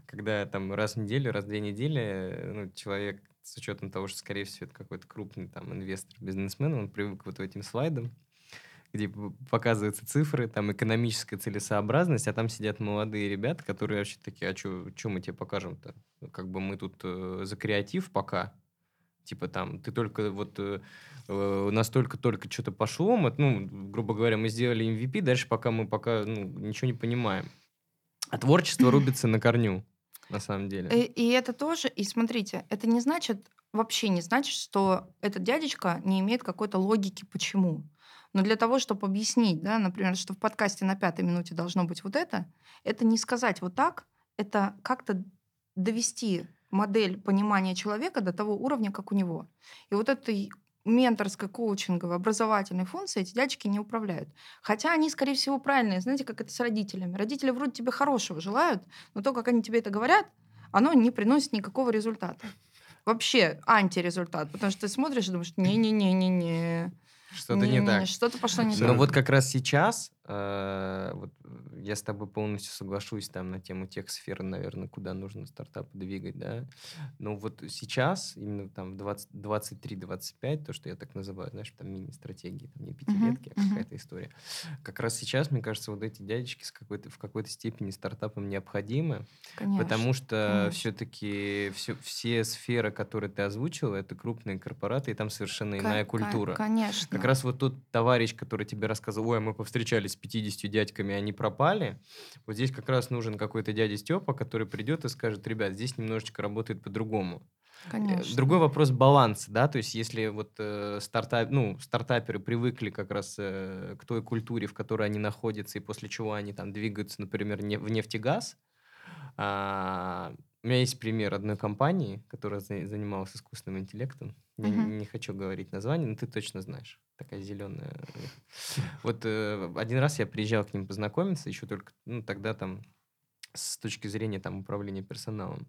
когда там раз в неделю, раз в две недели, ну, человек с учетом того, что, скорее всего, это какой-то крупный там инвестор, бизнесмен, он привык вот этим слайдам, где показываются цифры, там экономическая целесообразность, а там сидят молодые ребята, которые вообще такие, а что мы тебе покажем-то? Как бы мы тут э, за креатив пока, Типа там, ты только вот э, э, настолько только что-то пошло, мы, ну, грубо говоря, мы сделали MVP, дальше пока мы пока ну, ничего не понимаем. А творчество рубится на корню, на самом деле. И, и это тоже, и смотрите, это не значит, вообще не значит, что этот дядечка не имеет какой-то логики, почему. Но для того, чтобы объяснить, да, например, что в подкасте на пятой минуте должно быть вот это, это не сказать вот так, это как-то довести модель понимания человека до того уровня, как у него. И вот этой менторской, коучинговой, образовательной функции эти дядечки не управляют. Хотя они, скорее всего, правильные. Знаете, как это с родителями. Родители вроде тебе хорошего желают, но то, как они тебе это говорят, оно не приносит никакого результата. Вообще антирезультат. Потому что ты смотришь и думаешь, не-не-не-не-не. Что-то не, так. Что-то пошло не Но так. вот как раз сейчас э, вот, я с тобой полностью соглашусь там на тему тех сфер, наверное, куда нужно стартап двигать, да. Но вот сейчас, именно там в 23-25, то, что я так называю, знаешь, там мини-стратегии, там не пятилетки, а мгм. какая-то история. Как раз сейчас, мне кажется, вот эти дядечки с какой-то, в какой-то степени стартапам необходимы, Конечно. потому что конечно. все-таки все, все сферы, которые ты озвучил, это крупные корпораты, и там совершенно Ко- иная культура. Конечно. Как раз вот тот товарищ, который тебе рассказывал, ой, мы повстречались с 50 дядьками, они пропали. Вот здесь как раз нужен какой-то дядя Степа, который придет и скажет, ребят, здесь немножечко работает по-другому. Э, Конечно. Другой вопрос баланса, да, то есть если вот э, стартап, ну, стартаперы привыкли как раз э, к той культуре, в которой они находятся, и после чего они там двигаются, например, не, в нефтегаз, а, у меня есть пример одной компании, которая за- занималась искусственным интеллектом. Не- Мгм. не хочу говорить название, но ты точно знаешь. Такая зеленая. Вот э, один раз я приезжал к ним познакомиться, еще только, ну, тогда там с точки зрения там управления персоналом.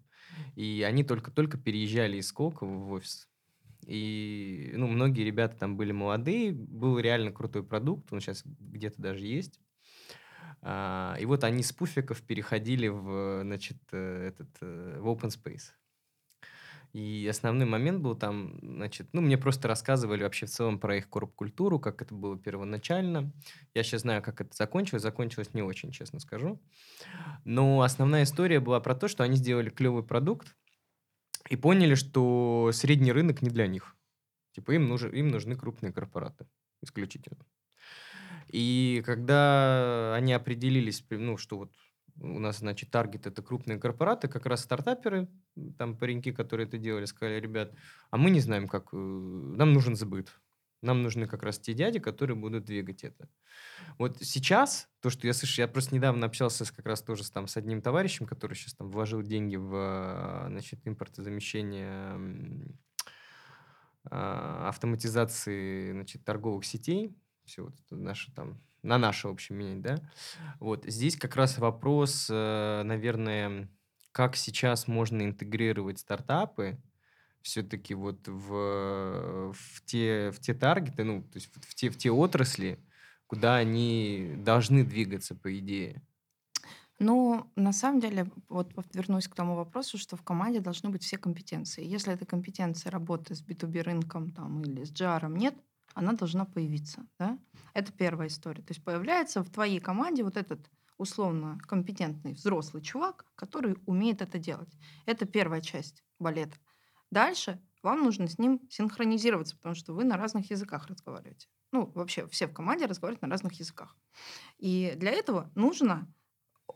И они только-только переезжали из Сколково в офис. И, ну, многие ребята там были молодые, был реально крутой продукт, он сейчас где-то даже есть. А, и вот они с пуфиков переходили в, значит, э, этот, э, в open space. И основной момент был там, значит, ну, мне просто рассказывали вообще в целом про их корп-культуру, как это было первоначально. Я сейчас знаю, как это закончилось. Закончилось не очень, честно скажу. Но основная история была про то, что они сделали клевый продукт и поняли, что средний рынок не для них. Типа им, нужен, им нужны крупные корпораты исключительно. И когда они определились, ну, что вот у нас, значит, таргет это крупные корпораты, как раз стартаперы, там пареньки, которые это делали, сказали, ребят, а мы не знаем, как, э, нам нужен сбыт. Нам нужны как раз те дяди, которые будут двигать это. Вот сейчас, то, что я слышу, я просто недавно общался с, как раз тоже там, с одним товарищем, который сейчас там вложил деньги в, э, значит, импортозамещение а, автоматизации, значит, торговых сетей, все вот это наше там, на наше, в общем, мнение, да. Вот здесь как раз вопрос, э, наверное, как сейчас можно интегрировать стартапы все-таки вот в, в, те, в те таргеты, ну, то есть в, те, в те отрасли, куда они должны двигаться, по идее. Ну, на самом деле, вот вернусь к тому вопросу, что в команде должны быть все компетенции. Если этой компетенции работы с B2B рынком там, или с GR нет, она должна появиться. Да? Это первая история. То есть появляется в твоей команде вот этот условно компетентный взрослый чувак, который умеет это делать. Это первая часть балета. Дальше вам нужно с ним синхронизироваться, потому что вы на разных языках разговариваете. Ну, вообще все в команде разговаривают на разных языках. И для этого нужно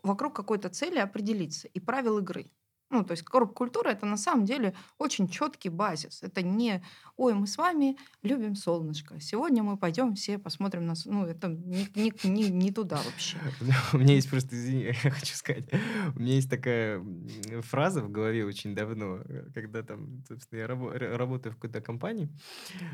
вокруг какой-то цели определиться и правил игры. Ну, то есть корп-культура это на самом деле очень четкий базис. Это не, ой, мы с вами любим солнышко. Сегодня мы пойдем все посмотрим на... Ну, это не, не, не, не туда вообще. У меня есть просто, извини, я хочу сказать, у меня есть такая фраза в голове очень давно, э, когда там, собственно, я работаю в какой-то компании,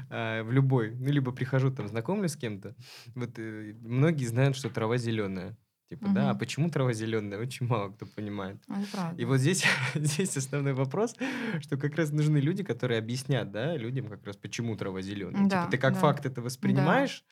а, в любой, ну, либо прихожу там, знакомлюсь с кем-то, вот э, многие знают, что трава зеленая. Типа, да, а почему трава зеленая? Очень мало кто понимает. Ну, Это правда. И вот здесь, здесь основной вопрос, что как раз нужны люди, которые объяснят, да, людям как раз, почему трава зеленая. Да, типа, ты как да. факт это воспринимаешь,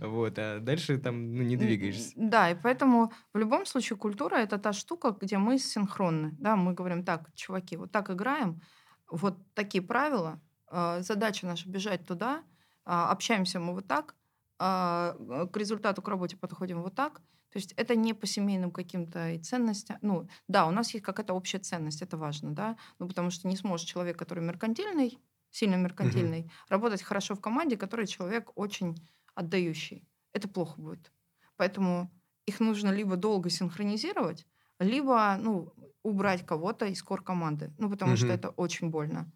вот, а дальше там, ну, не двигаешься. Да, и поэтому в любом случае культура это та штука, где мы синхронны. Да, мы говорим так, чуваки, вот так играем, вот такие правила, а, задача наша бежать туда, а, общаемся мы вот так, а, к результату, к работе подходим вот так. То есть это не по семейным каким-то и ценностям. Ну, да, у нас есть какая-то общая ценность, это важно, да, ну, потому что не сможет человек, который меркантильный, сильно меркантильный, работать хорошо в команде, который человек очень отдающий. Это плохо будет. Поэтому их нужно либо долго синхронизировать, либо ну, убрать кого-то из кор команды. Ну, потому что Мгм. это очень больно.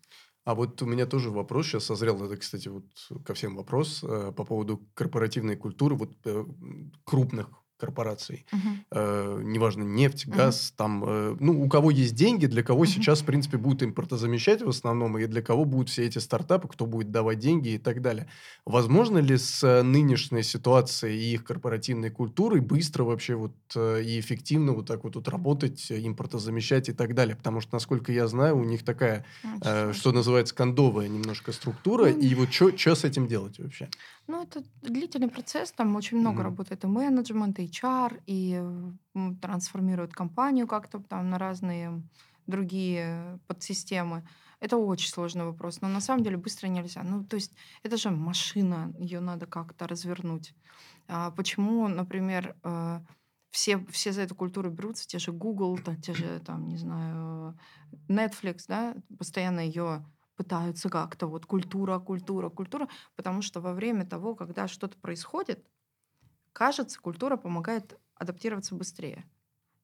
А вот у меня тоже вопрос сейчас созрел. Это, кстати, вот ко всем вопрос э, по поводу корпоративной культуры вот э, крупных корпораций. Мгм. Э, неважно, нефть, газ, там, э, ну, у кого есть деньги, для кого Мгм. сейчас, в принципе, будут импортозамещать в основном, и для кого будут все эти стартапы, кто будет давать деньги и так далее. Возможно ли с э, нынешней ситуацией и их корпоративной культурой быстро вообще вот э, и эффективно вот так вот тут работать, э, импортозамещать и так далее? Потому что, насколько я знаю, у них такая, э, что называется, кондовая немножко структура, Ну, и вот что с этим делать вообще? Ну, это длительный процесс, там очень много Мгм. работает и менеджмент, и HR, и м, трансформируют компанию как-то там на разные другие подсистемы. Это очень сложный вопрос, но на самом деле быстро нельзя. Ну, то есть это же машина, ее надо как-то развернуть. А почему, например, э, все, все за эту культуру берутся, те же Google, те же, там, не знаю, Netflix, да, постоянно ее пытаются как-то вот культура, культура, культура, потому что во время того, когда что-то происходит, кажется, культура помогает адаптироваться быстрее.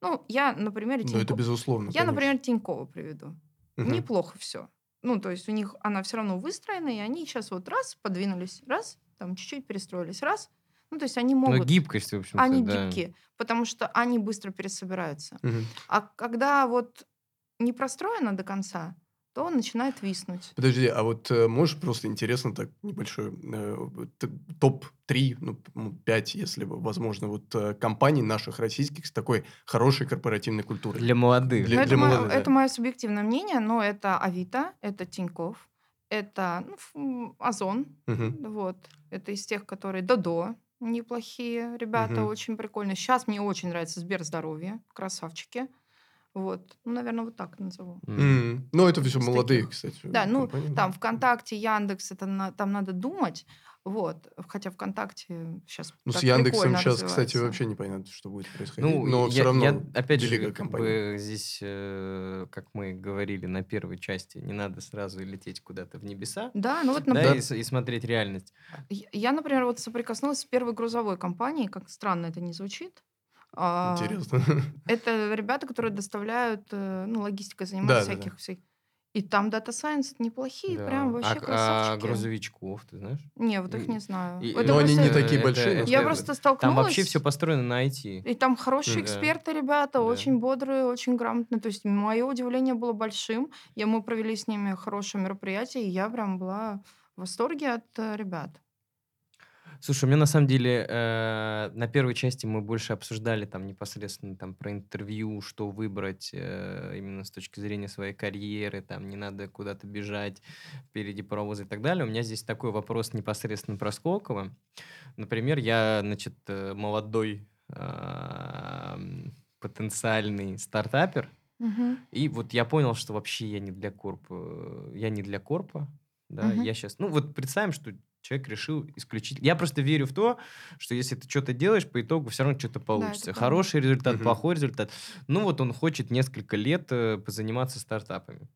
Ну, я, например, Ну, это безусловно, я, конечно. например, Тинькова приведу. Мгм. Неплохо все. Ну, то есть у них она все равно выстроена, и они сейчас вот раз подвинулись, раз, там чуть-чуть перестроились, раз. Ну, то есть они Ну, могут, гибкость, в общем-то, они да. гибкие, потому что они быстро пересобираются. Мгм. А когда вот не простроено до конца, то начинает виснуть. Подожди, а вот э, можешь просто интересно так небольшой э, т- топ-3, ну, п- 5, если возможно, вот э, компаний наших российских с такой хорошей корпоративной культурой? Для молодых. Для- Ну, это, для моё- молодых, да. это мое субъективное мнение, но это Авито, это Тиньков, это ну, Озон, Мгм. вот. Это из тех, которые Додо, неплохие ребята, Мгм. очень прикольные. Сейчас мне очень нравится Сбер Здоровье, красавчики. Вот, ну, наверное, вот так назову. М. М, Ну, это все молодые, таких. кстати. Да, ну, компании. там ВКонтакте, Яндекс, это на- там надо думать, вот. Хотя ВКонтакте сейчас Ну, с Яндексом сейчас, кстати, развивается. вообще непонятно, что будет происходить. Ну, Но я, все равно я, опять же, как компания. бы здесь, э, как мы говорили на первой части, не надо сразу лететь куда-то в небеса, Да, ну вот, да, например, и, с- и смотреть реальность. я, я, например, вот соприкоснулась с первой грузовой компанией, как странно это не звучит. А, Интересно. Это ребята, которые доставляют, э, ну, логистикой Да, занимаются да, да. всяких всех. И там Data Science неплохие, Да. прям А вообще а, красавчики. грузовичков, ты знаешь? Не, вот их И- не знаю. и- Это Но они не просто- такие это- большие, это- Я это- просто Там столкнулась. вообще все построено на IT. И там хорошие да. эксперты, ребята, Да. очень бодрые, очень грамотные. То есть мое удивление было большим. И мы провели с ними хорошее мероприятие, и я прям была в восторге от э, ребят. Слушай, у меня на самом деле э, на первой части мы больше обсуждали там непосредственно там про интервью, что выбрать э, именно с точки зрения своей карьеры, там не надо куда-то бежать впереди паровоза и так далее. У меня здесь такой вопрос непосредственно про Сколково. Например, я, значит, э, молодой м, потенциальный стартапер, Мгм. и вот я понял, что вообще я не для корпа, я не для корпа, да, Мгм. я сейчас, ну вот представим, что человек решил исключить. Я просто верю в то, что если ты что-то делаешь, по итогу все равно что-то получится. правда. Хороший результат, Мгм. плохой результат. Ну вот он хочет несколько лет э, позаниматься стартапами.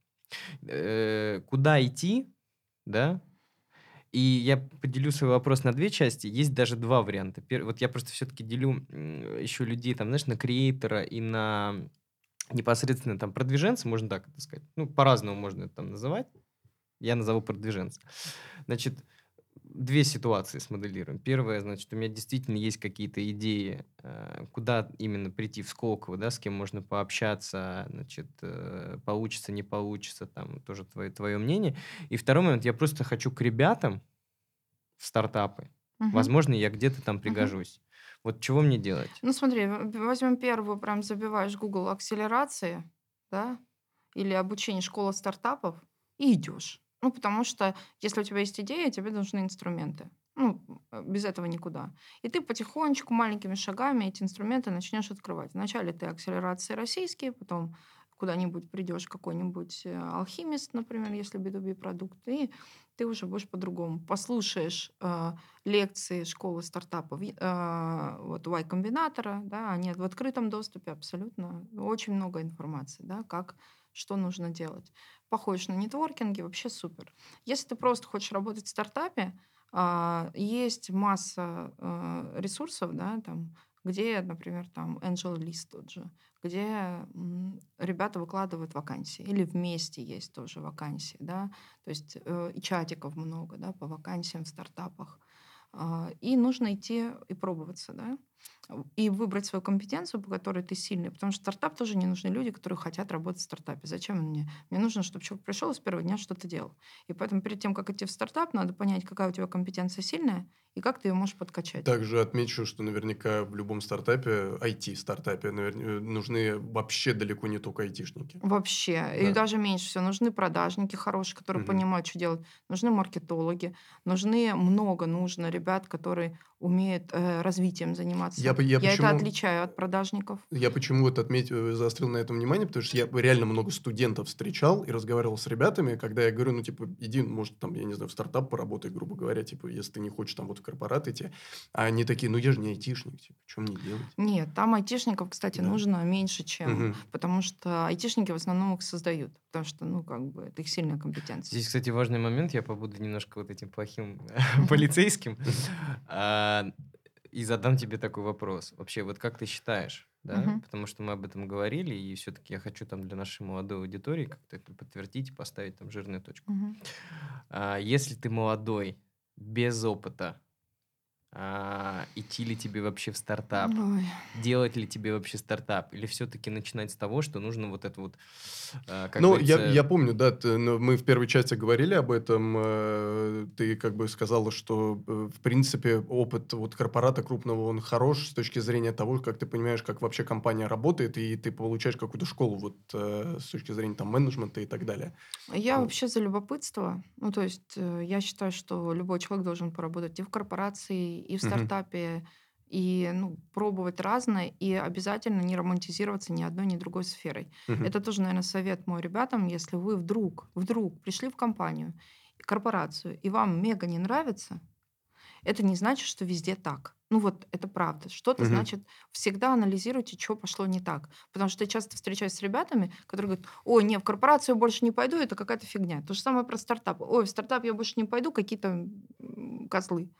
Э, куда идти, да? И я поделю свой вопрос на две части. Есть даже два варианта. Пер- Вот я просто все-таки делю еще людей, там, знаешь, на креатора и на непосредственно там продвиженца, можно так это сказать. Ну, по-разному можно это там называть. Я назову продвиженца. Значит, две ситуации смоделируем. Первое, значит, у меня действительно есть какие-то идеи, э, куда именно прийти в Сколково, да, с кем можно пообщаться, значит, э, получится, не получится, там тоже твое, твое мнение. И второй момент, я просто хочу к ребятам в стартапы. Мгм. Возможно, я где-то там пригожусь. Вот чего мне делать? Ну, смотри, возьмем первую, прям забиваешь Google акселерации, да, или обучение школа стартапов, и идешь. Ну, потому что если у тебя есть идея, тебе нужны инструменты. Ну, э, без этого никуда. И ты потихонечку, маленькими шагами эти инструменты начнешь открывать. Вначале ты акселерации российские, потом куда-нибудь придешь, какой-нибудь э, алхимист, например, если B2B продукт, и ты уже будешь по-другому. Послушаешь э, лекции школы стартапов, э, вот Y Комбинатора, да, они в открытом доступе абсолютно, очень много информации, да, как что нужно делать. Походишь на нетворкинге, вообще супер. Если ты просто хочешь работать в стартапе, а, есть масса а, ресурсов, да, там, где, например, там Angel List тот же, где ребята выкладывают вакансии, или вместе есть тоже вакансии, да, то есть э, и чатиков много, да, по вакансиям в стартапах. А, и нужно идти и пробоваться, да и выбрать свою компетенцию, по которой ты сильный. Потому что стартап тоже не нужны люди, которые хотят работать в стартапе. Зачем мне? Мне нужно, чтобы человек пришел и с первого дня что-то делал. И поэтому перед тем, как идти в стартап, надо понять, какая у тебя компетенция сильная, и как ты ее можешь подкачать. Также отмечу, что наверняка в любом стартапе, IT-стартапе, наверное, нужны вообще далеко не только айтишники. Вообще. Да. И даже меньше всего. Нужны продажники хорошие, которые угу. понимают, что делать. Нужны маркетологи. Нужны много нужно ребят, которые умеют э, развитием заниматься. Я, я, я почему, это отличаю от продажников. Я почему вот отметил, заострил на этом внимание, потому что я реально много студентов встречал и разговаривал с ребятами, когда я говорю, ну, типа, иди, может, там, я не знаю, в стартап поработай, грубо говоря, типа, если ты не хочешь там вот в корпорат идти. А они такие, ну, я же не айтишник, типа, что мне делать? Нет, там айтишников, кстати, да. нужно меньше, чем... Угу. Потому что айтишники в основном их создают. Потому что, ну, как бы, это их сильная компетенция. Здесь, кстати, важный момент, я побуду немножко вот этим плохим полицейским. И задам тебе такой вопрос. Вообще, вот как ты считаешь, да? Мгм. Потому что мы об этом говорили, и все-таки я хочу там для нашей молодой аудитории как-то это подтвердить и поставить там жирную точку. Мгм. А, если ты молодой, без опыта, а, идти ли тебе вообще в стартап, Ой. делать ли тебе вообще стартап, или все-таки начинать с того, что нужно вот это вот, а, как Ну, я, я помню, да, ты- ну, мы в первой части говорили об этом. э, Ты как бы сказала, что, э, в принципе, опыт вот корпората крупного, он хорош с точки зрения того, как ты понимаешь, как вообще компания работает, и ты получаешь какую-то школу вот э, с точки зрения там менеджмента и так далее. Я Вот. вообще за любопытство. Ну, то есть э, я считаю, что любой человек должен поработать и в корпорации, и в стартапе, и ну, пробовать разное, и обязательно не романтизироваться ни одной, ни другой сферой. Мгм. Это тоже, наверное, совет мой ребятам, если вы вдруг, вдруг пришли в компанию, корпорацию, и вам мега не нравится, это не значит, что везде так. Ну вот, это правда. Что-то Мгм. значит, всегда анализируйте, что пошло не так. Потому что я часто встречаюсь с ребятами, которые говорят, ой, не, в корпорацию больше не пойду, это какая-то фигня. То же самое про стартап. Ой, в стартап я больше не пойду, какие-то козлы.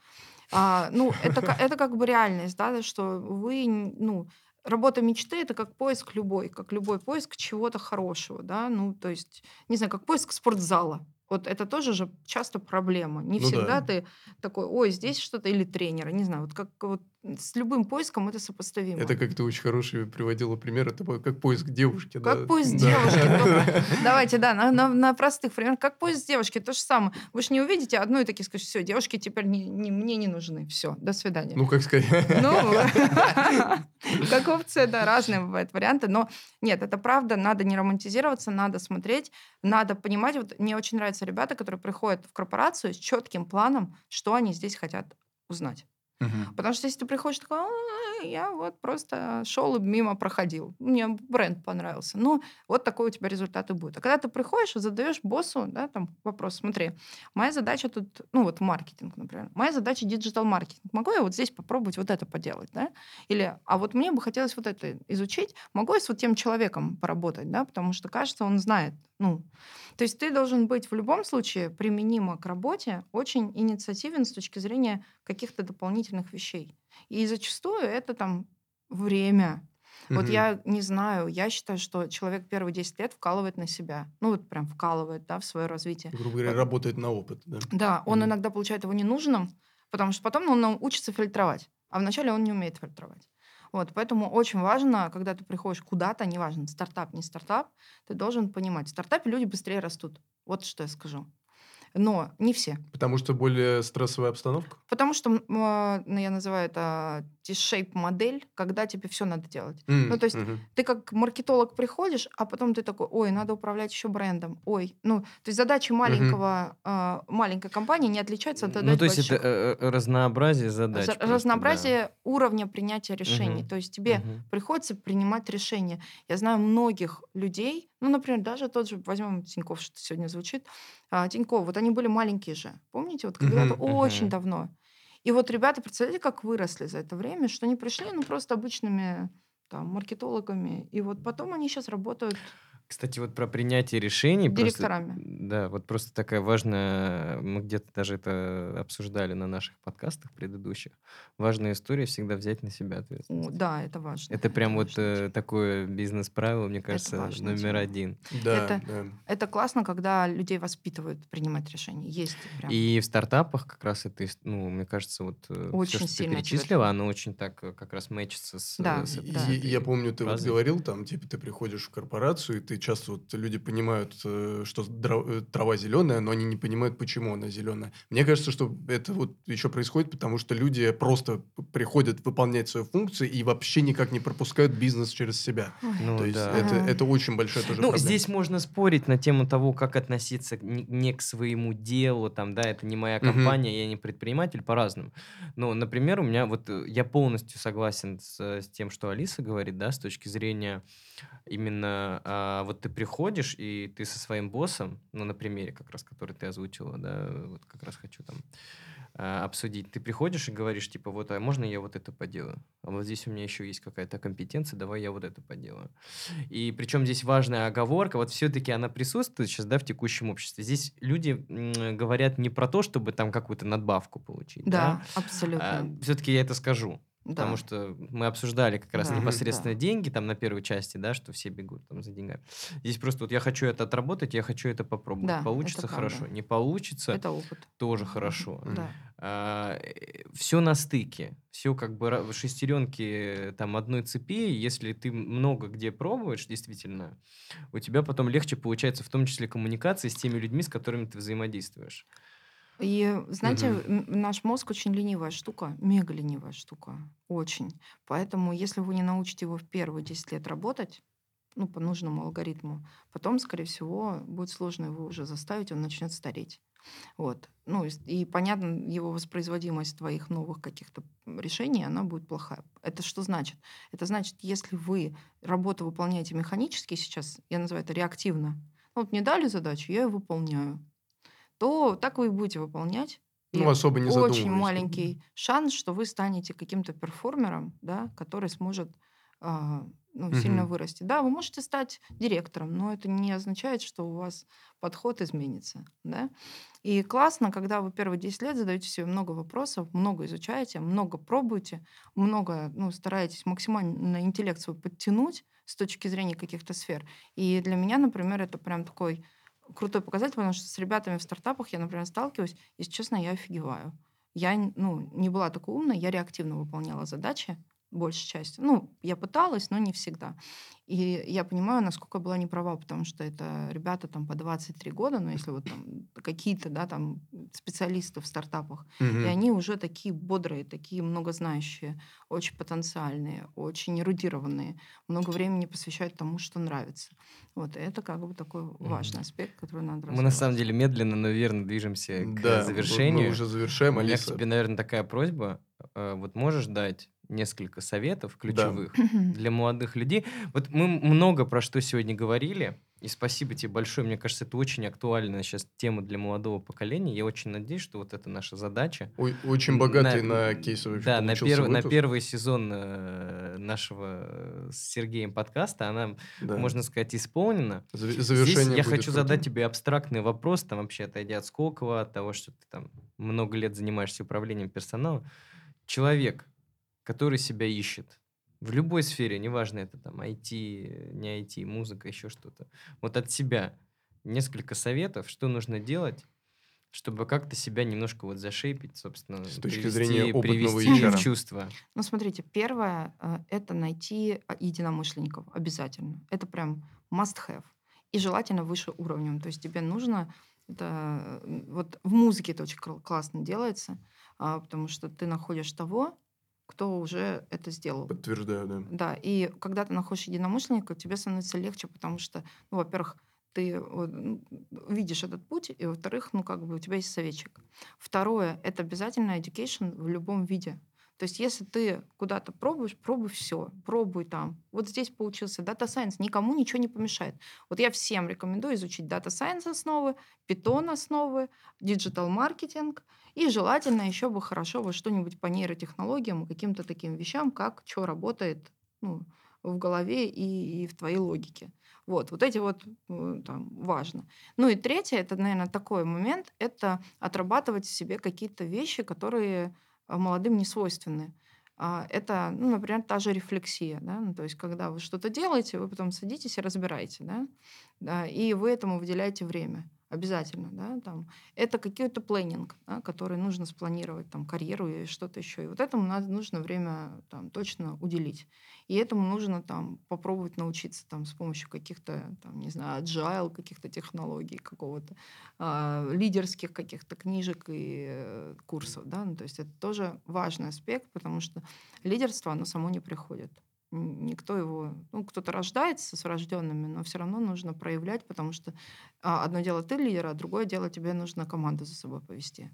А, ну, это, это как бы реальность, да, что вы, ну, работа мечты это как поиск любой, как любой поиск чего-то хорошего, да, ну, то есть, не знаю, как поиск спортзала. Вот это тоже же часто проблема. Не ну всегда да. ты такой, ой, здесь что-то, или тренера, не знаю, вот как вот с любым поиском это сопоставимо. Это как ты очень хороший приводила пример, это как поиск девушки. Как да? поиск да. девушки. Давайте, да, на, на, на простых примерах. Как поиск девушки, то же самое. Вы же не увидите одну и такие скажете, все, девушки теперь не, не, мне не нужны, все, до свидания. Ну, как сказать. Ну, как опция, да, разные бывают варианты, но нет, это правда, надо не романтизироваться, надо смотреть, надо понимать, вот мне очень нравятся ребята, которые приходят в корпорацию с четким планом, что они здесь хотят узнать. Мгм. Потому что если ты приходишь такой, «А, я вот просто шел и мимо проходил, мне бренд понравился. Ну, вот такой у тебя результат и будет. А когда ты приходишь и задаешь боссу, да, там вопрос, смотри, моя задача тут, ну вот маркетинг, например, моя задача digital-маркетинг. Могу я вот здесь попробовать вот это поделать, да? Или, а вот мне бы хотелось вот это изучить, могу я с вот тем человеком поработать, да, потому что, кажется, он знает, ну, то есть ты должен быть в любом случае применимо к работе очень инициативен с точки зрения каких-то дополнительных вещей. И зачастую это там время. Вот Мгм. я не знаю, я считаю, что человек первые 10 лет вкалывает на себя. Ну вот прям вкалывает, да, в свое развитие. Грубо говоря, Вот. работает на опыт, да? Да, он Мгм. иногда получает его ненужным, потому что потом он учится фильтровать, а вначале он не умеет фильтровать. Вот, поэтому очень важно, когда ты приходишь куда-то, неважно, стартап, не стартап, ты должен понимать, в стартапе люди быстрее растут. Вот что я скажу. Но не все. Потому что более стрессовая обстановка? Потому что а, ну, я называю это T-shape модель, когда тебе все надо делать. М, Ну, то есть мгм. ты как маркетолог приходишь, а потом ты такой, ой, надо управлять еще брендом, ой. Ну, то есть задачи маленького, а, маленькой компании не отличаются от задач Ну, то есть это больших. э, э, разнообразие задач За- просто, да. разнообразие уровня принятия решений. Мгм. То есть тебе Мгм. приходится принимать решения. Я знаю многих людей, ну, например, даже тот же, возьмем Тиньков, что сегодня звучит, а, Тиньков, вот они были маленькие же, помните, вот когда-то Мгм, очень мгм. давно. И вот ребята, представляете, как выросли за это время, что они пришли, ну, просто обычными там, маркетологами, и вот потом они сейчас работают Кстати, вот про принятие решений. Просто, Директорами. да, вот просто такая важная, мы где-то даже это обсуждали на наших подкастах предыдущих. Важная история всегда взять на себя О, ответственность. да, это важно. Это прям вот важная э, такое бизнес-правило, мне Это кажется, важная номер тема. один. Да, Это, да. это классно, когда людей воспитывают принимать решения. Есть прям. И в стартапах как раз это, ну, мне кажется, вот все, Очень что ты сильно тебя перечислила, это- оно очень так э, как раз мэчится с, Да, э, с да. с и- этой я помню, ты вот фразой. говорил, там, типа, ты приходишь в корпорацию, и ты часто вот люди понимают, э, что э, трава зеленая, но они не понимают, почему она зеленая. Мне кажется, что это вот еще происходит, потому что люди просто приходят выполнять свою функцию и вообще никак не пропускают бизнес через себя. Ну То есть да. это, это очень большая тоже Ну, проблема. здесь можно спорить на тему того, как относиться не, к своему делу, там, да, это не моя компания, я не предприниматель, по-разному. Но, например, у меня вот, э, я полностью согласен с, с тем, что Алиса говорит, да, с точки зрения именно, а, вот ты приходишь, и ты со своим боссом, ну, на примере как раз, который ты озвучила, да, вот как раз хочу там а, обсудить. Ты приходишь и говоришь, типа, вот, а можно я вот это поделаю? А вот здесь у меня еще есть какая-то компетенция, давай я вот это поделаю. И причем здесь важная оговорка, вот все-таки она присутствует сейчас, да, в текущем обществе. Здесь люди м, говорят не про то, чтобы там какую-то надбавку получить, Да, да, абсолютно. все-таки я это скажу. Потому Да. что мы обсуждали как раз Да, непосредственно да. деньги там на первой части, да, что все бегут там за деньгами. Здесь просто вот я хочу это отработать, я хочу это попробовать. Да, это Получится правда. хорошо, не получится Это опыт. тоже хорошо. Да. все на стыке, все как бы шестеренки там одной цепи. Если ты много где пробуешь, действительно, у тебя потом легче получается, в том числе коммуникации с теми людьми, с которыми ты взаимодействуешь. И знаете, м, наш мозг очень ленивая штука, мега ленивая штука, очень. Поэтому, если вы не научите его в первые 10 лет работать, ну, по нужному алгоритму, потом, скорее всего, будет сложно его уже заставить, он начнет стареть. Вот. Ну, и, и понятно, его воспроизводимость твоих новых каких-то решений, она будет плохая. Это что значит? Это значит, если вы работу выполняете механически сейчас, я называю это реактивно, ну, вот мне дали задачу, я ее выполняю, то так вы и будете выполнять. И Ну, особо не очень задумываясь. маленький шанс, что вы станете каким-то перформером, да, который сможет а, ну, сильно Мгм. вырасти. Да, вы можете стать директором, но это не означает, что у вас подход изменится. Да? И классно, когда вы первые 10 лет задаете себе много вопросов, много изучаете, много пробуете, много ну, стараетесь максимально интеллект свой подтянуть с точки зрения каких-то сфер. И для меня, например, это прям такой крутой показатель, потому что с ребятами в стартапах я, например, сталкиваюсь, если честно, я офигеваю. Я ну, не была такой умной, я реактивно выполняла задачи, большей частью. Ну, я пыталась, но не всегда. И я понимаю, насколько я была неправа, потому что это ребята там по 23 года, но если вот там какие-то, да, там специалисты в стартапах, Мгм. и они уже такие бодрые, такие многознающие, очень потенциальные, очень эрудированные, много времени посвящают тому, что нравится. Вот, это как бы такой важный аспект, который надо Мы на самом деле медленно, но верно движемся к Да, мы- завершению. мы уже завершаем, У меня к тебе, наверное, такая просьба. Э, Вот можешь дать несколько советов ключевых для молодых людей? Вот мы много про что сегодня говорили, и спасибо тебе большое. Мне кажется, это очень актуальная сейчас тема для молодого поколения. Я очень надеюсь, что вот это наша задача. Ой- Очень богатый на, кейсы вообще Да, на, первый, на первый сезон э, нашего э, с Сергеем подкаста она, Да. можно сказать, исполнена. Заве- Здесь Завершение я хочу крутым. задать тебе абстрактный вопрос, там вообще отойдя от Сколково, от того, что ты там много лет занимаешься управлением персоналом. Человек, который себя ищет в любой сфере, неважно, это там IT, не IT, музыка, еще что-то. Вот от себя несколько советов, что нужно делать, чтобы как-то себя немножко вот зашейпить, собственно, С точки привести- зрения опытного привести HR. в чувство. Ну, смотрите, первое э, это найти а, единомышленников обязательно. Это прям must have. И желательно выше уровнем. То есть тебе нужно это э, вот в музыке это очень кл- классно делается, а, потому что ты находишь того, кто уже это сделал. Подтверждаю, да. Да, и когда ты находишь единомышленника, тебе становится легче, потому что, ну, во-первых, ты ну, видишь этот путь, и, во-вторых, ну, как бы у тебя есть советчик. Второе, это обязательно education в любом виде. То есть, если ты куда-то пробуешь, пробуй все, пробуй там. Вот здесь получился Data Science, никому ничего не помешает. Вот я всем рекомендую изучить Data Science основы, Python основы, digital маркетинг, и желательно еще бы хорошо вот что-нибудь по нейротехнологиям и каким-то таким вещам, как что работает ну, в голове и, и в твоей логике. Вот, вот эти вот э, там важно. Ну и третье, это, наверное, такой момент, это отрабатывать в себе какие-то вещи, которые молодым не свойственны. А, это, ну, например, та же рефлексия, да, ну, то есть когда вы что-то делаете, вы потом садитесь и разбираете, да и вы этому выделяете время обязательно, да, там, это какой-то планинг, да, который нужно спланировать, там, карьеру и что-то еще. И вот этому надо, нужно время там, точно уделить. И этому нужно там попробовать научиться там с помощью каких-то, там, не знаю, agile, каких-то технологий, какого-то э, лидерских каких-то книжек и э, курсов, да, ну, то есть это тоже важный аспект, потому что лидерство, оно само не приходит никто его, ну, кто-то рождается с врожденными, но все равно нужно проявлять, потому что а, одно дело ты лидер, а другое дело тебе нужно команду за собой повести.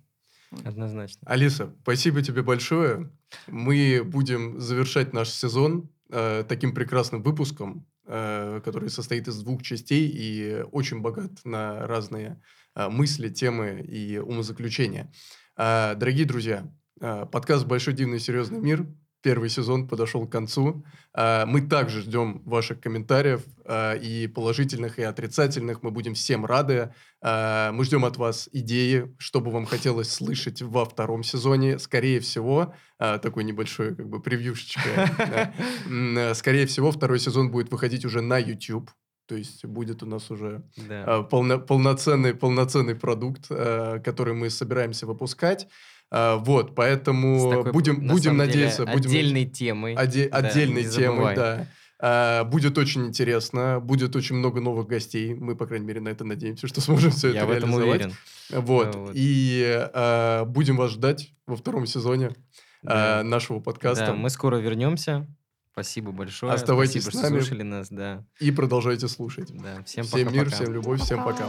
Однозначно. Алиса, спасибо тебе большое. Мы будем завершать наш сезон э, таким прекрасным выпуском, э, который состоит из двух частей и очень богат на разные э, мысли, темы и умозаключения. Э, дорогие друзья, э, подкаст «Большой дивный серьезный мир» первый сезон подошел к концу. А, мы также ждем ваших комментариев а, и положительных, и отрицательных. Мы будем всем рады. А, мы ждем от вас идеи, что бы вам хотелось слышать во втором сезоне. Скорее всего, такой небольшой как бы превьюшечка. Скорее всего, второй сезон будет выходить уже на YouTube. То есть будет у нас уже да. полно, полноценный, полноценный продукт, который мы собираемся выпускать. А, вот, поэтому такой, будем, на будем надеяться... Деле, будем, отдельной темой. Оде, да, отдельной темой, да. А, будет очень интересно, будет очень много новых гостей. Мы, по крайней мере, на это надеемся, что сможем все Я это реализовать. Я в этом уверен. Вот. вот. И а, будем вас ждать во втором сезоне да. а, нашего подкаста. Да, мы скоро вернемся. Спасибо большое. Оставайтесь Спасибо, с нами. что слушали нас, да. И продолжайте слушать. Да, всем пока. Всем мир, пока. всем любовь, всем пока.